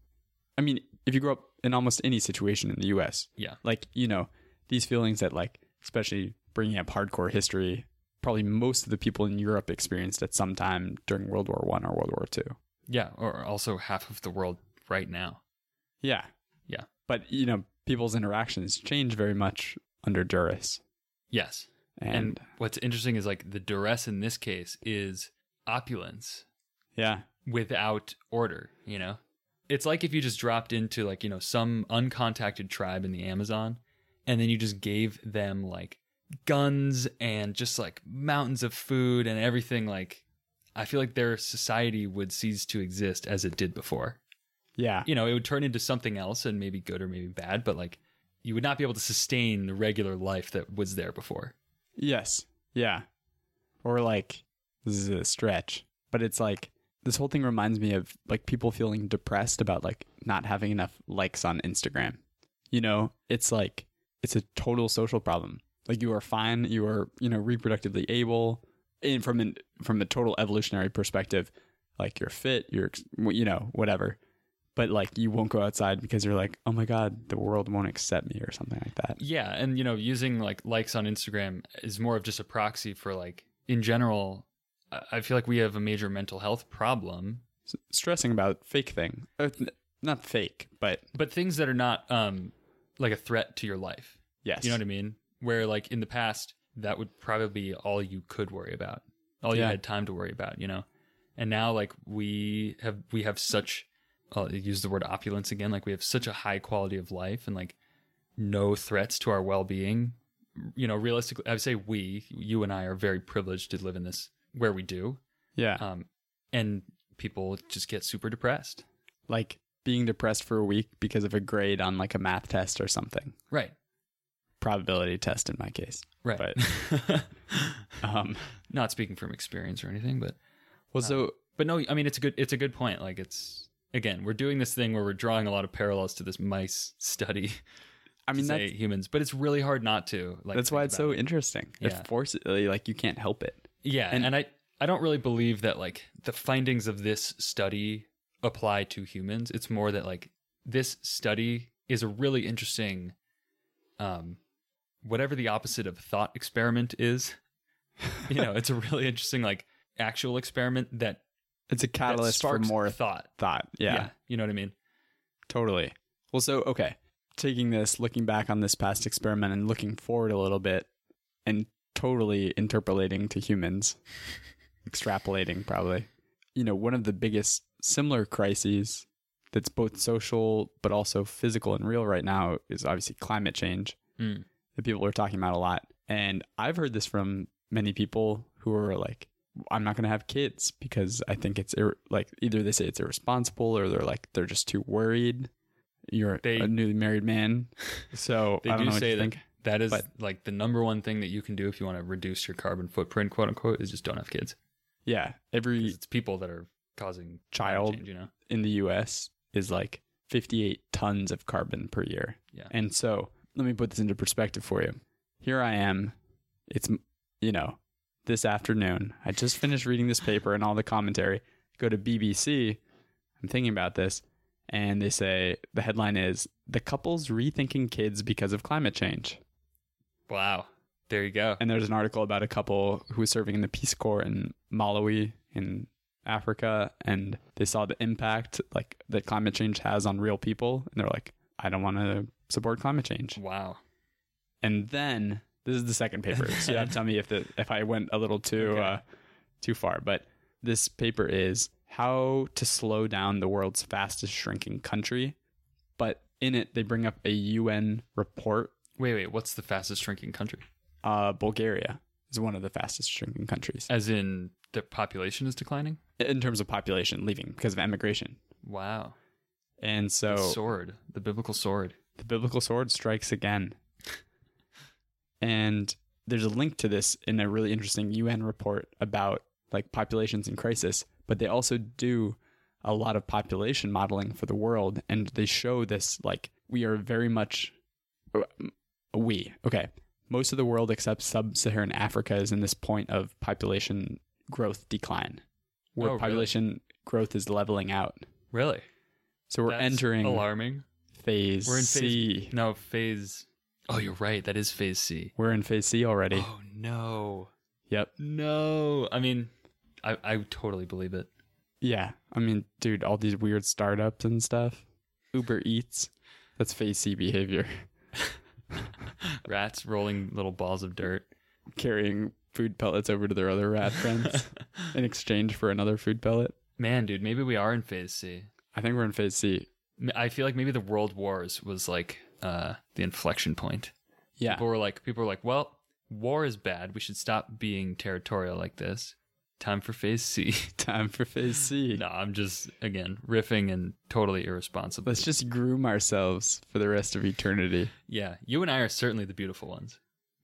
I mean, if you grow up in almost any situation in the US, Yeah. like, you know, these feelings that, like, especially bringing up hardcore history, probably most of the people in Europe experienced at some time during World War One or World War Two. Yeah. Or also half of the world right now. Yeah. Yeah. But, you know, people's interactions change very much under duress. Yes. And, and what's interesting is like the duress in this case is opulence yeah. without order, you know? It's like if you just dropped into like, you know, some uncontacted tribe in the Amazon and then you just gave them like guns and just like mountains of food and everything like I feel like their society would cease to exist as it did before. Yeah. You know, it would turn into something else and maybe good or maybe bad, but like you would not be able to sustain the regular life that was there before. Yes. Yeah. Or like this is a stretch, but it's like this whole thing reminds me of like people feeling depressed about like not having enough likes on Instagram. You know, it's like it's a total social problem. Like you are fine, you are, you know, reproductively able and from an from a total evolutionary perspective, like you're fit, you're you know, whatever. But like you won't go outside because you're like, "Oh my god, the world won't accept me" or something like that. Yeah, and you know, using like likes on Instagram is more of just a proxy for like in general. I- feel like we have a major mental health problem, S- stressing about fake thing. Uh, not fake, but but things that are not um like a threat to your life. yes. You know what I mean? Where like in the past, that would probably be all you could worry about, all you had time to worry about. You know, and now like we have we have such I'll use the word opulence again. Like we have such a high quality of life and like no threats to our well being. You know, realistically, I would say we, you and I, are very privileged to live in this where we do. yeah. Um, and people just get super depressed. like being depressed for a week because of a grade on like a math test or something. Right. Probability test in my case. Right. But- Um Not speaking from experience or anything, but well so but no, I mean it's a good it's a good point. Like it's again, we're doing this thing where we're drawing a lot of parallels to this mice study. I mean that's, humans, but it's really hard not to. Like that's why it's so it. interesting. Yeah. It forces like you can't help it. yeah. and- And, I I don't really believe that like the findings of this study apply to humans. It's more that like this study is a really interesting, um, whatever the opposite of thought experiment is. you know, it's a really interesting like actual experiment that It's a catalyst for more thought. thought. Yeah, you know what I mean. totally. Well so okay. Taking this, looking back on this past experiment and looking forward a little bit and totally interpolating to humans, extrapolating probably. You know, one of the biggest similar crises that's both social but also physical and real right now is obviously climate change Mm. that people are talking about a lot. And I've heard this from many people who are like, I'm not going to have kids because I think it's ir- like either they say it's irresponsible or they're like, they're just too worried. You're They- a newly married man. So They I don't do know what say you that think. that is But- like the number one thing that you can do if you want to reduce your carbon footprint, quote unquote, is just don't have kids. Yeah, Every It's people that are causing Child. change, you know. in the US is like 58 tons of carbon per year. Yeah. And so let me put this into perspective for you. here I am. It's you know this afternoon. I just finished reading this paper and all the commentary. Go to BBC. I'm thinking about this, and they say the headline is "The couple's rethinking kids because of climate change." Wow. There you go. And there's an article about a couple who was serving in the Peace Corps in Malawi in Africa, and they saw the impact like that climate change has on real people, and they're like, "I don't want to support climate change." Wow. And then this is the second paper, so you have to tell me if the if I went a little too Okay. uh, too far. But this paper is how to slow down the world's fastest shrinking country. But in it, they bring up a UN report. Wait, wait. What's the fastest shrinking country? Uh, Bulgaria is one of the fastest shrinking countries As in the population is declining? In terms of population leaving because of emigration. Wow. And so The sword, the biblical sword. the biblical sword strikes again. and there's a link to this in a really interesting UN report about like populations in crisis, but they also do a lot of population modeling for the world and they show this like we are very much uh, we okay most of the world except sub-saharan africa is in this point of population growth decline where Oh, really? population growth is leveling out Really? so we're That's entering alarming. phase We're in phase C. No, phase Oh, you're right. That is phase C. We're in phase C already. Oh no. Yep. No. I mean, I I totally believe it. Yeah. I mean, dude, all these weird startups and stuff. Uber Eats. That's phase C behavior. Rats rolling little balls of dirt. Carrying food pellets over to their other rat friends in exchange for another food pellet. Man, dude, maybe we are in phase C. I think we're in phase C. I feel like maybe the world wars was like uh the inflection point. Yeah. People were like people were like, "Well, war is bad. We should stop being territorial like this. Time for phase C." Time for phase C. no, I'm just again riffing and totally irresponsible. Let's just groom ourselves for the rest of eternity. yeah, you and I are certainly the beautiful ones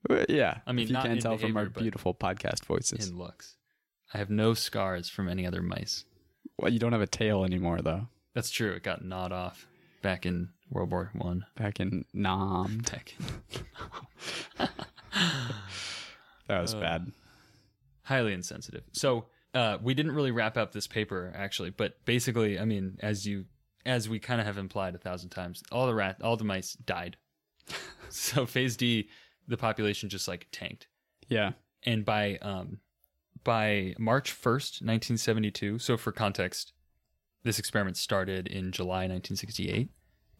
Yeah. I mean, if you not can't in tell from our beautiful podcast voices. in looks. I have no scars from any other mice. Well, you don't have a tail anymore, though. That's true. It got gnawed off back in World War One. Back in Nam. Tech. That was Uh, bad. highly insensitive. So uh, we didn't really wrap up this paper actually, but basically, I mean, as you as we kind of have implied a thousand times, all the rat, all the mice died. so phase D, the population just like tanked, Yeah. and by um, by March first, nineteen seventy two. So for context, this experiment started in July nineteen sixty eight.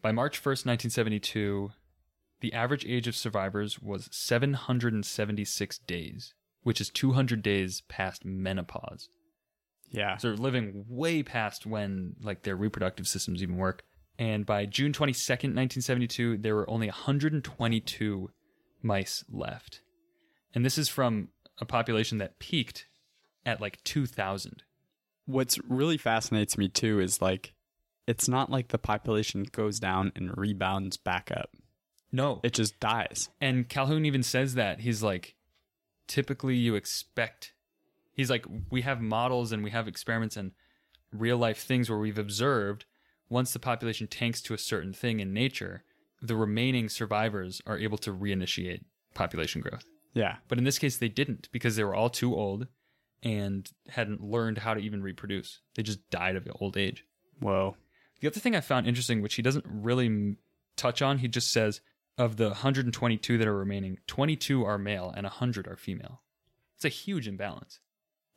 By March first, nineteen seventy two. The average age of survivors was 776 days, which is 200 days past menopause. Yeah. So they're living way past when like their reproductive systems even work. And by June 22nd, 1972, there were only 122 mice left. And this is from a population that peaked at like 2,000. What's really fascinates me too is like it's not like the population goes down and rebounds back up. No. It just dies. And Calhoun even says that. He's like, typically you expect, he's like, we have models and we have experiments and real life things where we've observed once the population tanks to a certain thing in nature, the remaining survivors are able to reinitiate population growth. Yeah. But in this case, they didn't because they were all too old and hadn't learned how to even reproduce. They just died of old age. Whoa. The other thing I found interesting, which he doesn't really m- touch on, he just says of the 122 that are remaining, 22 are male and 100 are female. It's a huge imbalance.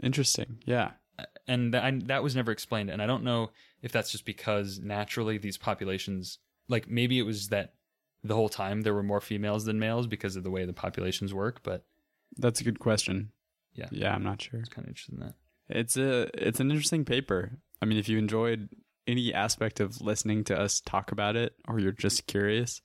Interesting. Yeah. And that, I, that was never explained. And I don't know if that's just because naturally these populations, like maybe it was that the whole time there were more females than males because of the way the populations work, but That's a good question. Yeah. Yeah, I'm not sure. I'm kind of interesting in that. It's a it's an interesting paper. I mean, if you enjoyed any aspect of listening to us talk about it or you're just curious,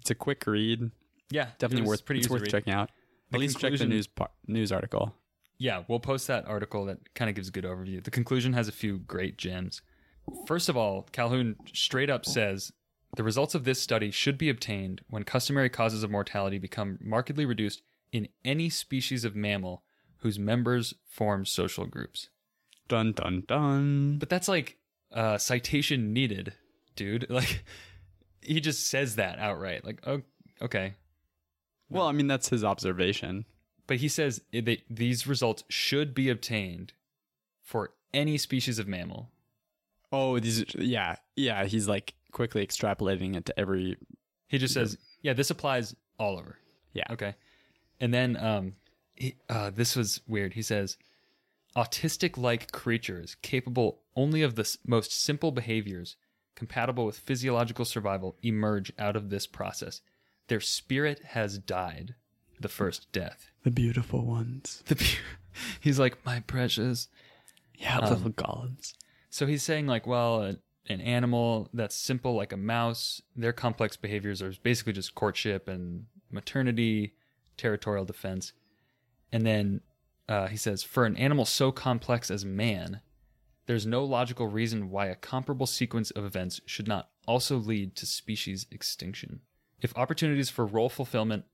it's a quick read. Yeah, Definitely worth pretty it's worth read. checking out. The At least check the news par- news article. Yeah, we'll post that article that kind of gives a good overview. The conclusion has a few great gems. First of all, Calhoun straight up says the results of this study should be obtained when customary causes of mortality become markedly reduced in any species of mammal whose members form social groups. Dun dun dun. But that's like uh, citation needed, dude. Like he just says that outright. Like, oh, okay. Well, I mean, that's his observation. But he says they, these results should be obtained for any species of mammal. Oh, these, yeah, yeah. He's like quickly extrapolating it to every. He just says, yeah, this applies all over. Yeah. Okay. And then um, he, uh, this was weird. He says, autistic like creatures capable only of the s- most simple behaviors compatible with physiological survival emerge out of this process. Their spirit has died the first death. The beautiful ones. The, pu- he's like, my precious. Yeah, little golems. So he's saying, like, well, a, an animal that's simple like a mouse, their complex behaviors are basically just courtship and maternity, territorial defense. And then uh, he says, for an animal so complex as man, there's no logical reason why a comparable sequence of events should not also lead to species extinction. If opportunities for role fulfillment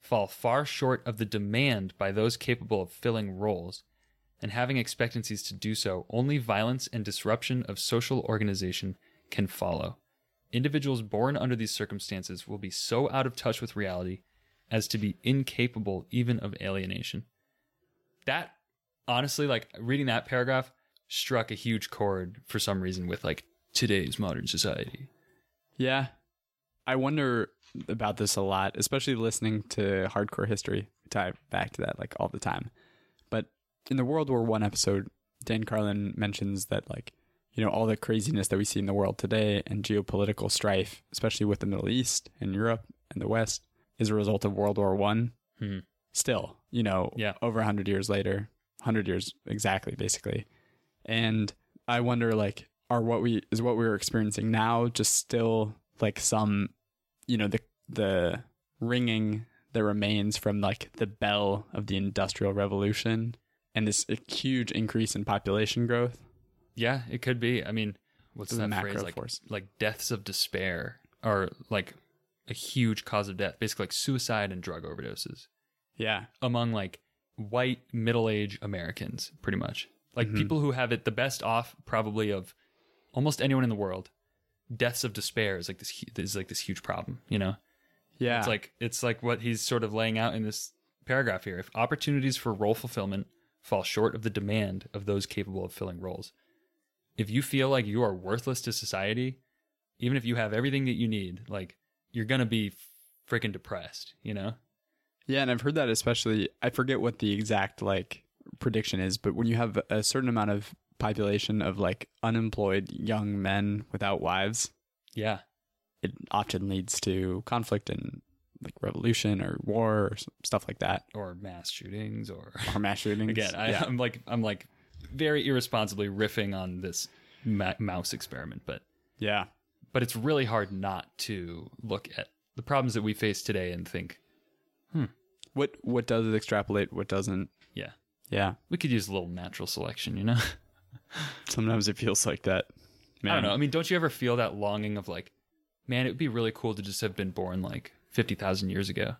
fall far short of the demand by those capable of filling roles, and having expectancies to do so, only violence and disruption of social organization can follow. Individuals born under these circumstances will be so out of touch with reality as to be incapable even of alienation. That, honestly, like reading that paragraph struck a huge chord for some reason with like today's modern society. Yeah. I wonder about this a lot, especially listening to hardcore history. Tie back to that like all the time. In the World War One episode, Dan Carlin mentions that like, you know, all the craziness that we see in the world today and geopolitical strife, especially with the Middle East and Europe and the West, is a result of World War One. Hmm. Still, you know, Yeah. over a hundred years later, hundred years exactly, basically. And I wonder, like, are what we is what we're experiencing now just still like some, you know, the the ringing that remains from like the bell of the industrial revolution and this huge increase in population growth. Yeah, it could be. I mean, what's that macro phrase? Like, force. like deaths of despair are like a huge cause of death, basically like suicide and drug overdoses Yeah, among like white middle-aged Americans, pretty much. Like Mhm. people who have it the best off, probably of almost anyone in the world. Deaths of despair is like this is like this huge problem. You know, yeah, it's like it's like what he's sort of laying out in this paragraph here. If opportunities for role fulfillment fall short of the demand of those capable of filling roles, if you feel like you are worthless to society, even if you have everything that you need, like you're gonna be freaking depressed. You know? Yeah, and I've heard that especially. I forget what the exact like prediction is, but when you have a certain amount of population of like unemployed young men without wives, Yeah. it often leads to conflict and like revolution or war or stuff like that, Or mass shootings, or or mass shootings. again, I, yeah, I'm like I'm like very irresponsibly riffing on this ma- mouse experiment, but yeah, but it's really hard not to look at the problems that we face today and think, hmm, what what does it extrapolate? What doesn't? yeah, Yeah, we could use a little natural selection, you know? sometimes it feels like that. I don't know. I mean, don't you ever feel that longing of like, man, it would be really cool to just have been born like 50,000 years ago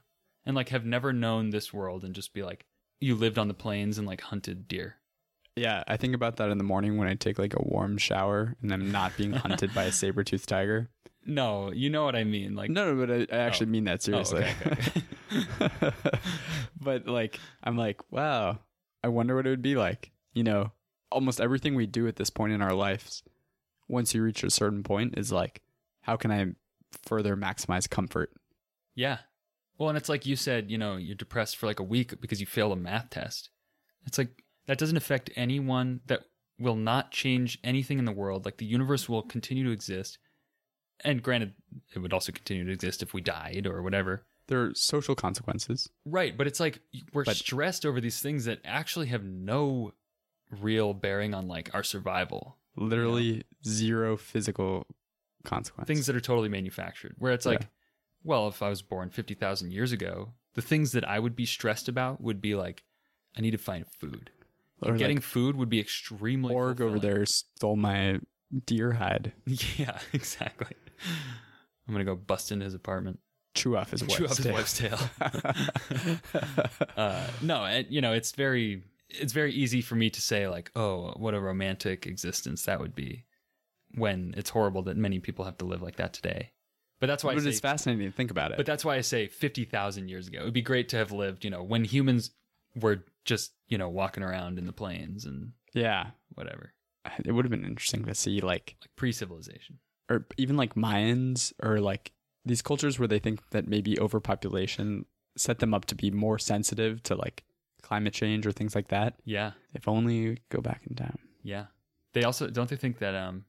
and like have never known this world and just be like, you lived on the plains and like hunted deer. Yeah, I think about that in the morning when I take like a warm shower and I'm not being hunted by a saber toothed tiger. No, you know what I mean. Like, No, no, but I, I actually Oh. mean that Oh, seriously. okay, okay. but like, I'm like, wow, I wonder what it would be like. You know, almost everything we do at this point in our lives, once you reach a certain point, is like, how can I further maximize comfort? Yeah. Well, and it's like you said, you know, you're depressed for like a week because you failed a math test. It's like that doesn't affect anyone. That will not change anything in the world. Like the universe will continue to exist. And granted, it would also continue to exist if we died or whatever. There are social consequences. Right. But it's like we're But- stressed over these things that actually have no real bearing on like our survival. Literally zero physical consequence. Things that are totally manufactured. Where it's like, Yeah. Well, if I was born 50,000 years ago, the things that I would be stressed about would be like, I need to find food. or like, Getting food would be extremely org over there stole my deer hide. Yeah, exactly. I'm gonna go bust into his apartment, Chew off his wife's chew off his tail. wife's tail. uh, no, it, you know it's very it's very easy for me to say like, oh, what a romantic existence that would be, when it's horrible that many people have to live like that today. But that's why I but say it's fascinating to think about it. But that's why I say 50,000 years ago. It would be great to have lived, you know, when humans were just, you know, walking around in the plains and yeah, whatever, it would have been interesting to see like, like pre civilization. or even like Mayans or like these cultures where they think that maybe overpopulation set them up to be more sensitive to like climate change or things like that. Yeah. If only go back in time. Yeah. They also, don't they think that, um,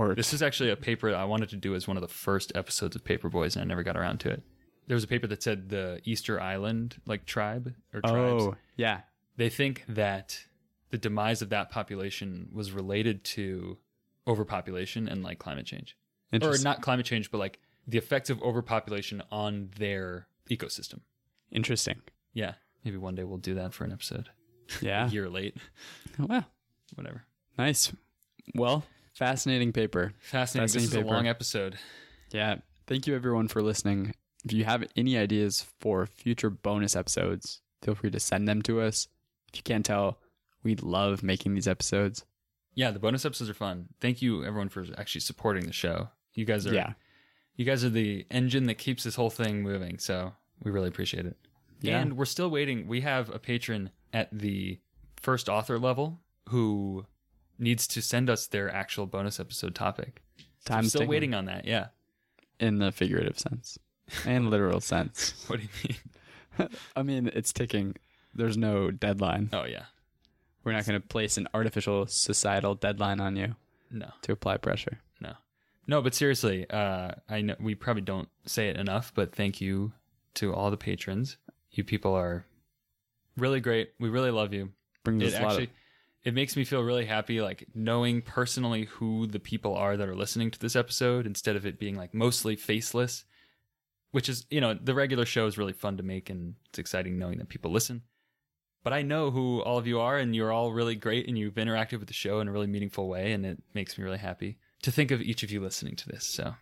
Or this is actually a paper I wanted to do as one of the first episodes of Paper Boys and I never got around to it. There was a paper that said the Easter Island, like tribe or oh, tribes. oh yeah, they think that the demise of that population was related to overpopulation and like climate change. Or not climate change, but like the effects of overpopulation on their ecosystem. Interesting. Yeah. Maybe one day we'll do that for an episode. Yeah. A year late. Oh, Well, Whatever. nice. Well, fascinating paper. Fascinating. Fascinating this is paper. a long episode. Yeah. Thank you everyone for listening. If you have any ideas for future bonus episodes, feel free to send them to us. If you can't tell, we love making these episodes. Yeah, the bonus episodes are fun. Thank you everyone for actually supporting the show. You guys are Yeah. you guys are the engine that keeps this whole thing moving, so we really appreciate it. Yeah. And we're still waiting. We have a patron at the first author level who needs to send us their actual bonus episode topic. So I'm still waiting on that. Yeah. in the figurative sense and literal sense. What do you mean? I mean, it's ticking. There's no deadline. Oh yeah. We're not going to place an artificial societal deadline on you No. to apply pressure. No. No, but seriously, uh I know we probably don't say it enough, but thank you to all the patrons. You people are really great. We really love you. Brings it us a lot actually of it makes me feel really happy like knowing personally who the people are that are listening to this episode instead of it being like mostly faceless which is you know the regular show is really fun to make and it's exciting knowing that people listen but i know who all of you are and you're all really great and you've interacted with the show in a really meaningful way and it makes me really happy to think of each of you listening to this so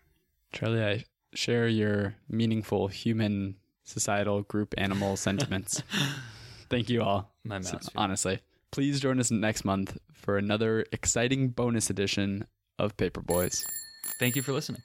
Charlie, I share your meaningful human, societal, group, animal sentiments. Thank you all. my So, honestly, please join us next month for another exciting bonus edition of Paper Boys. thank you for listening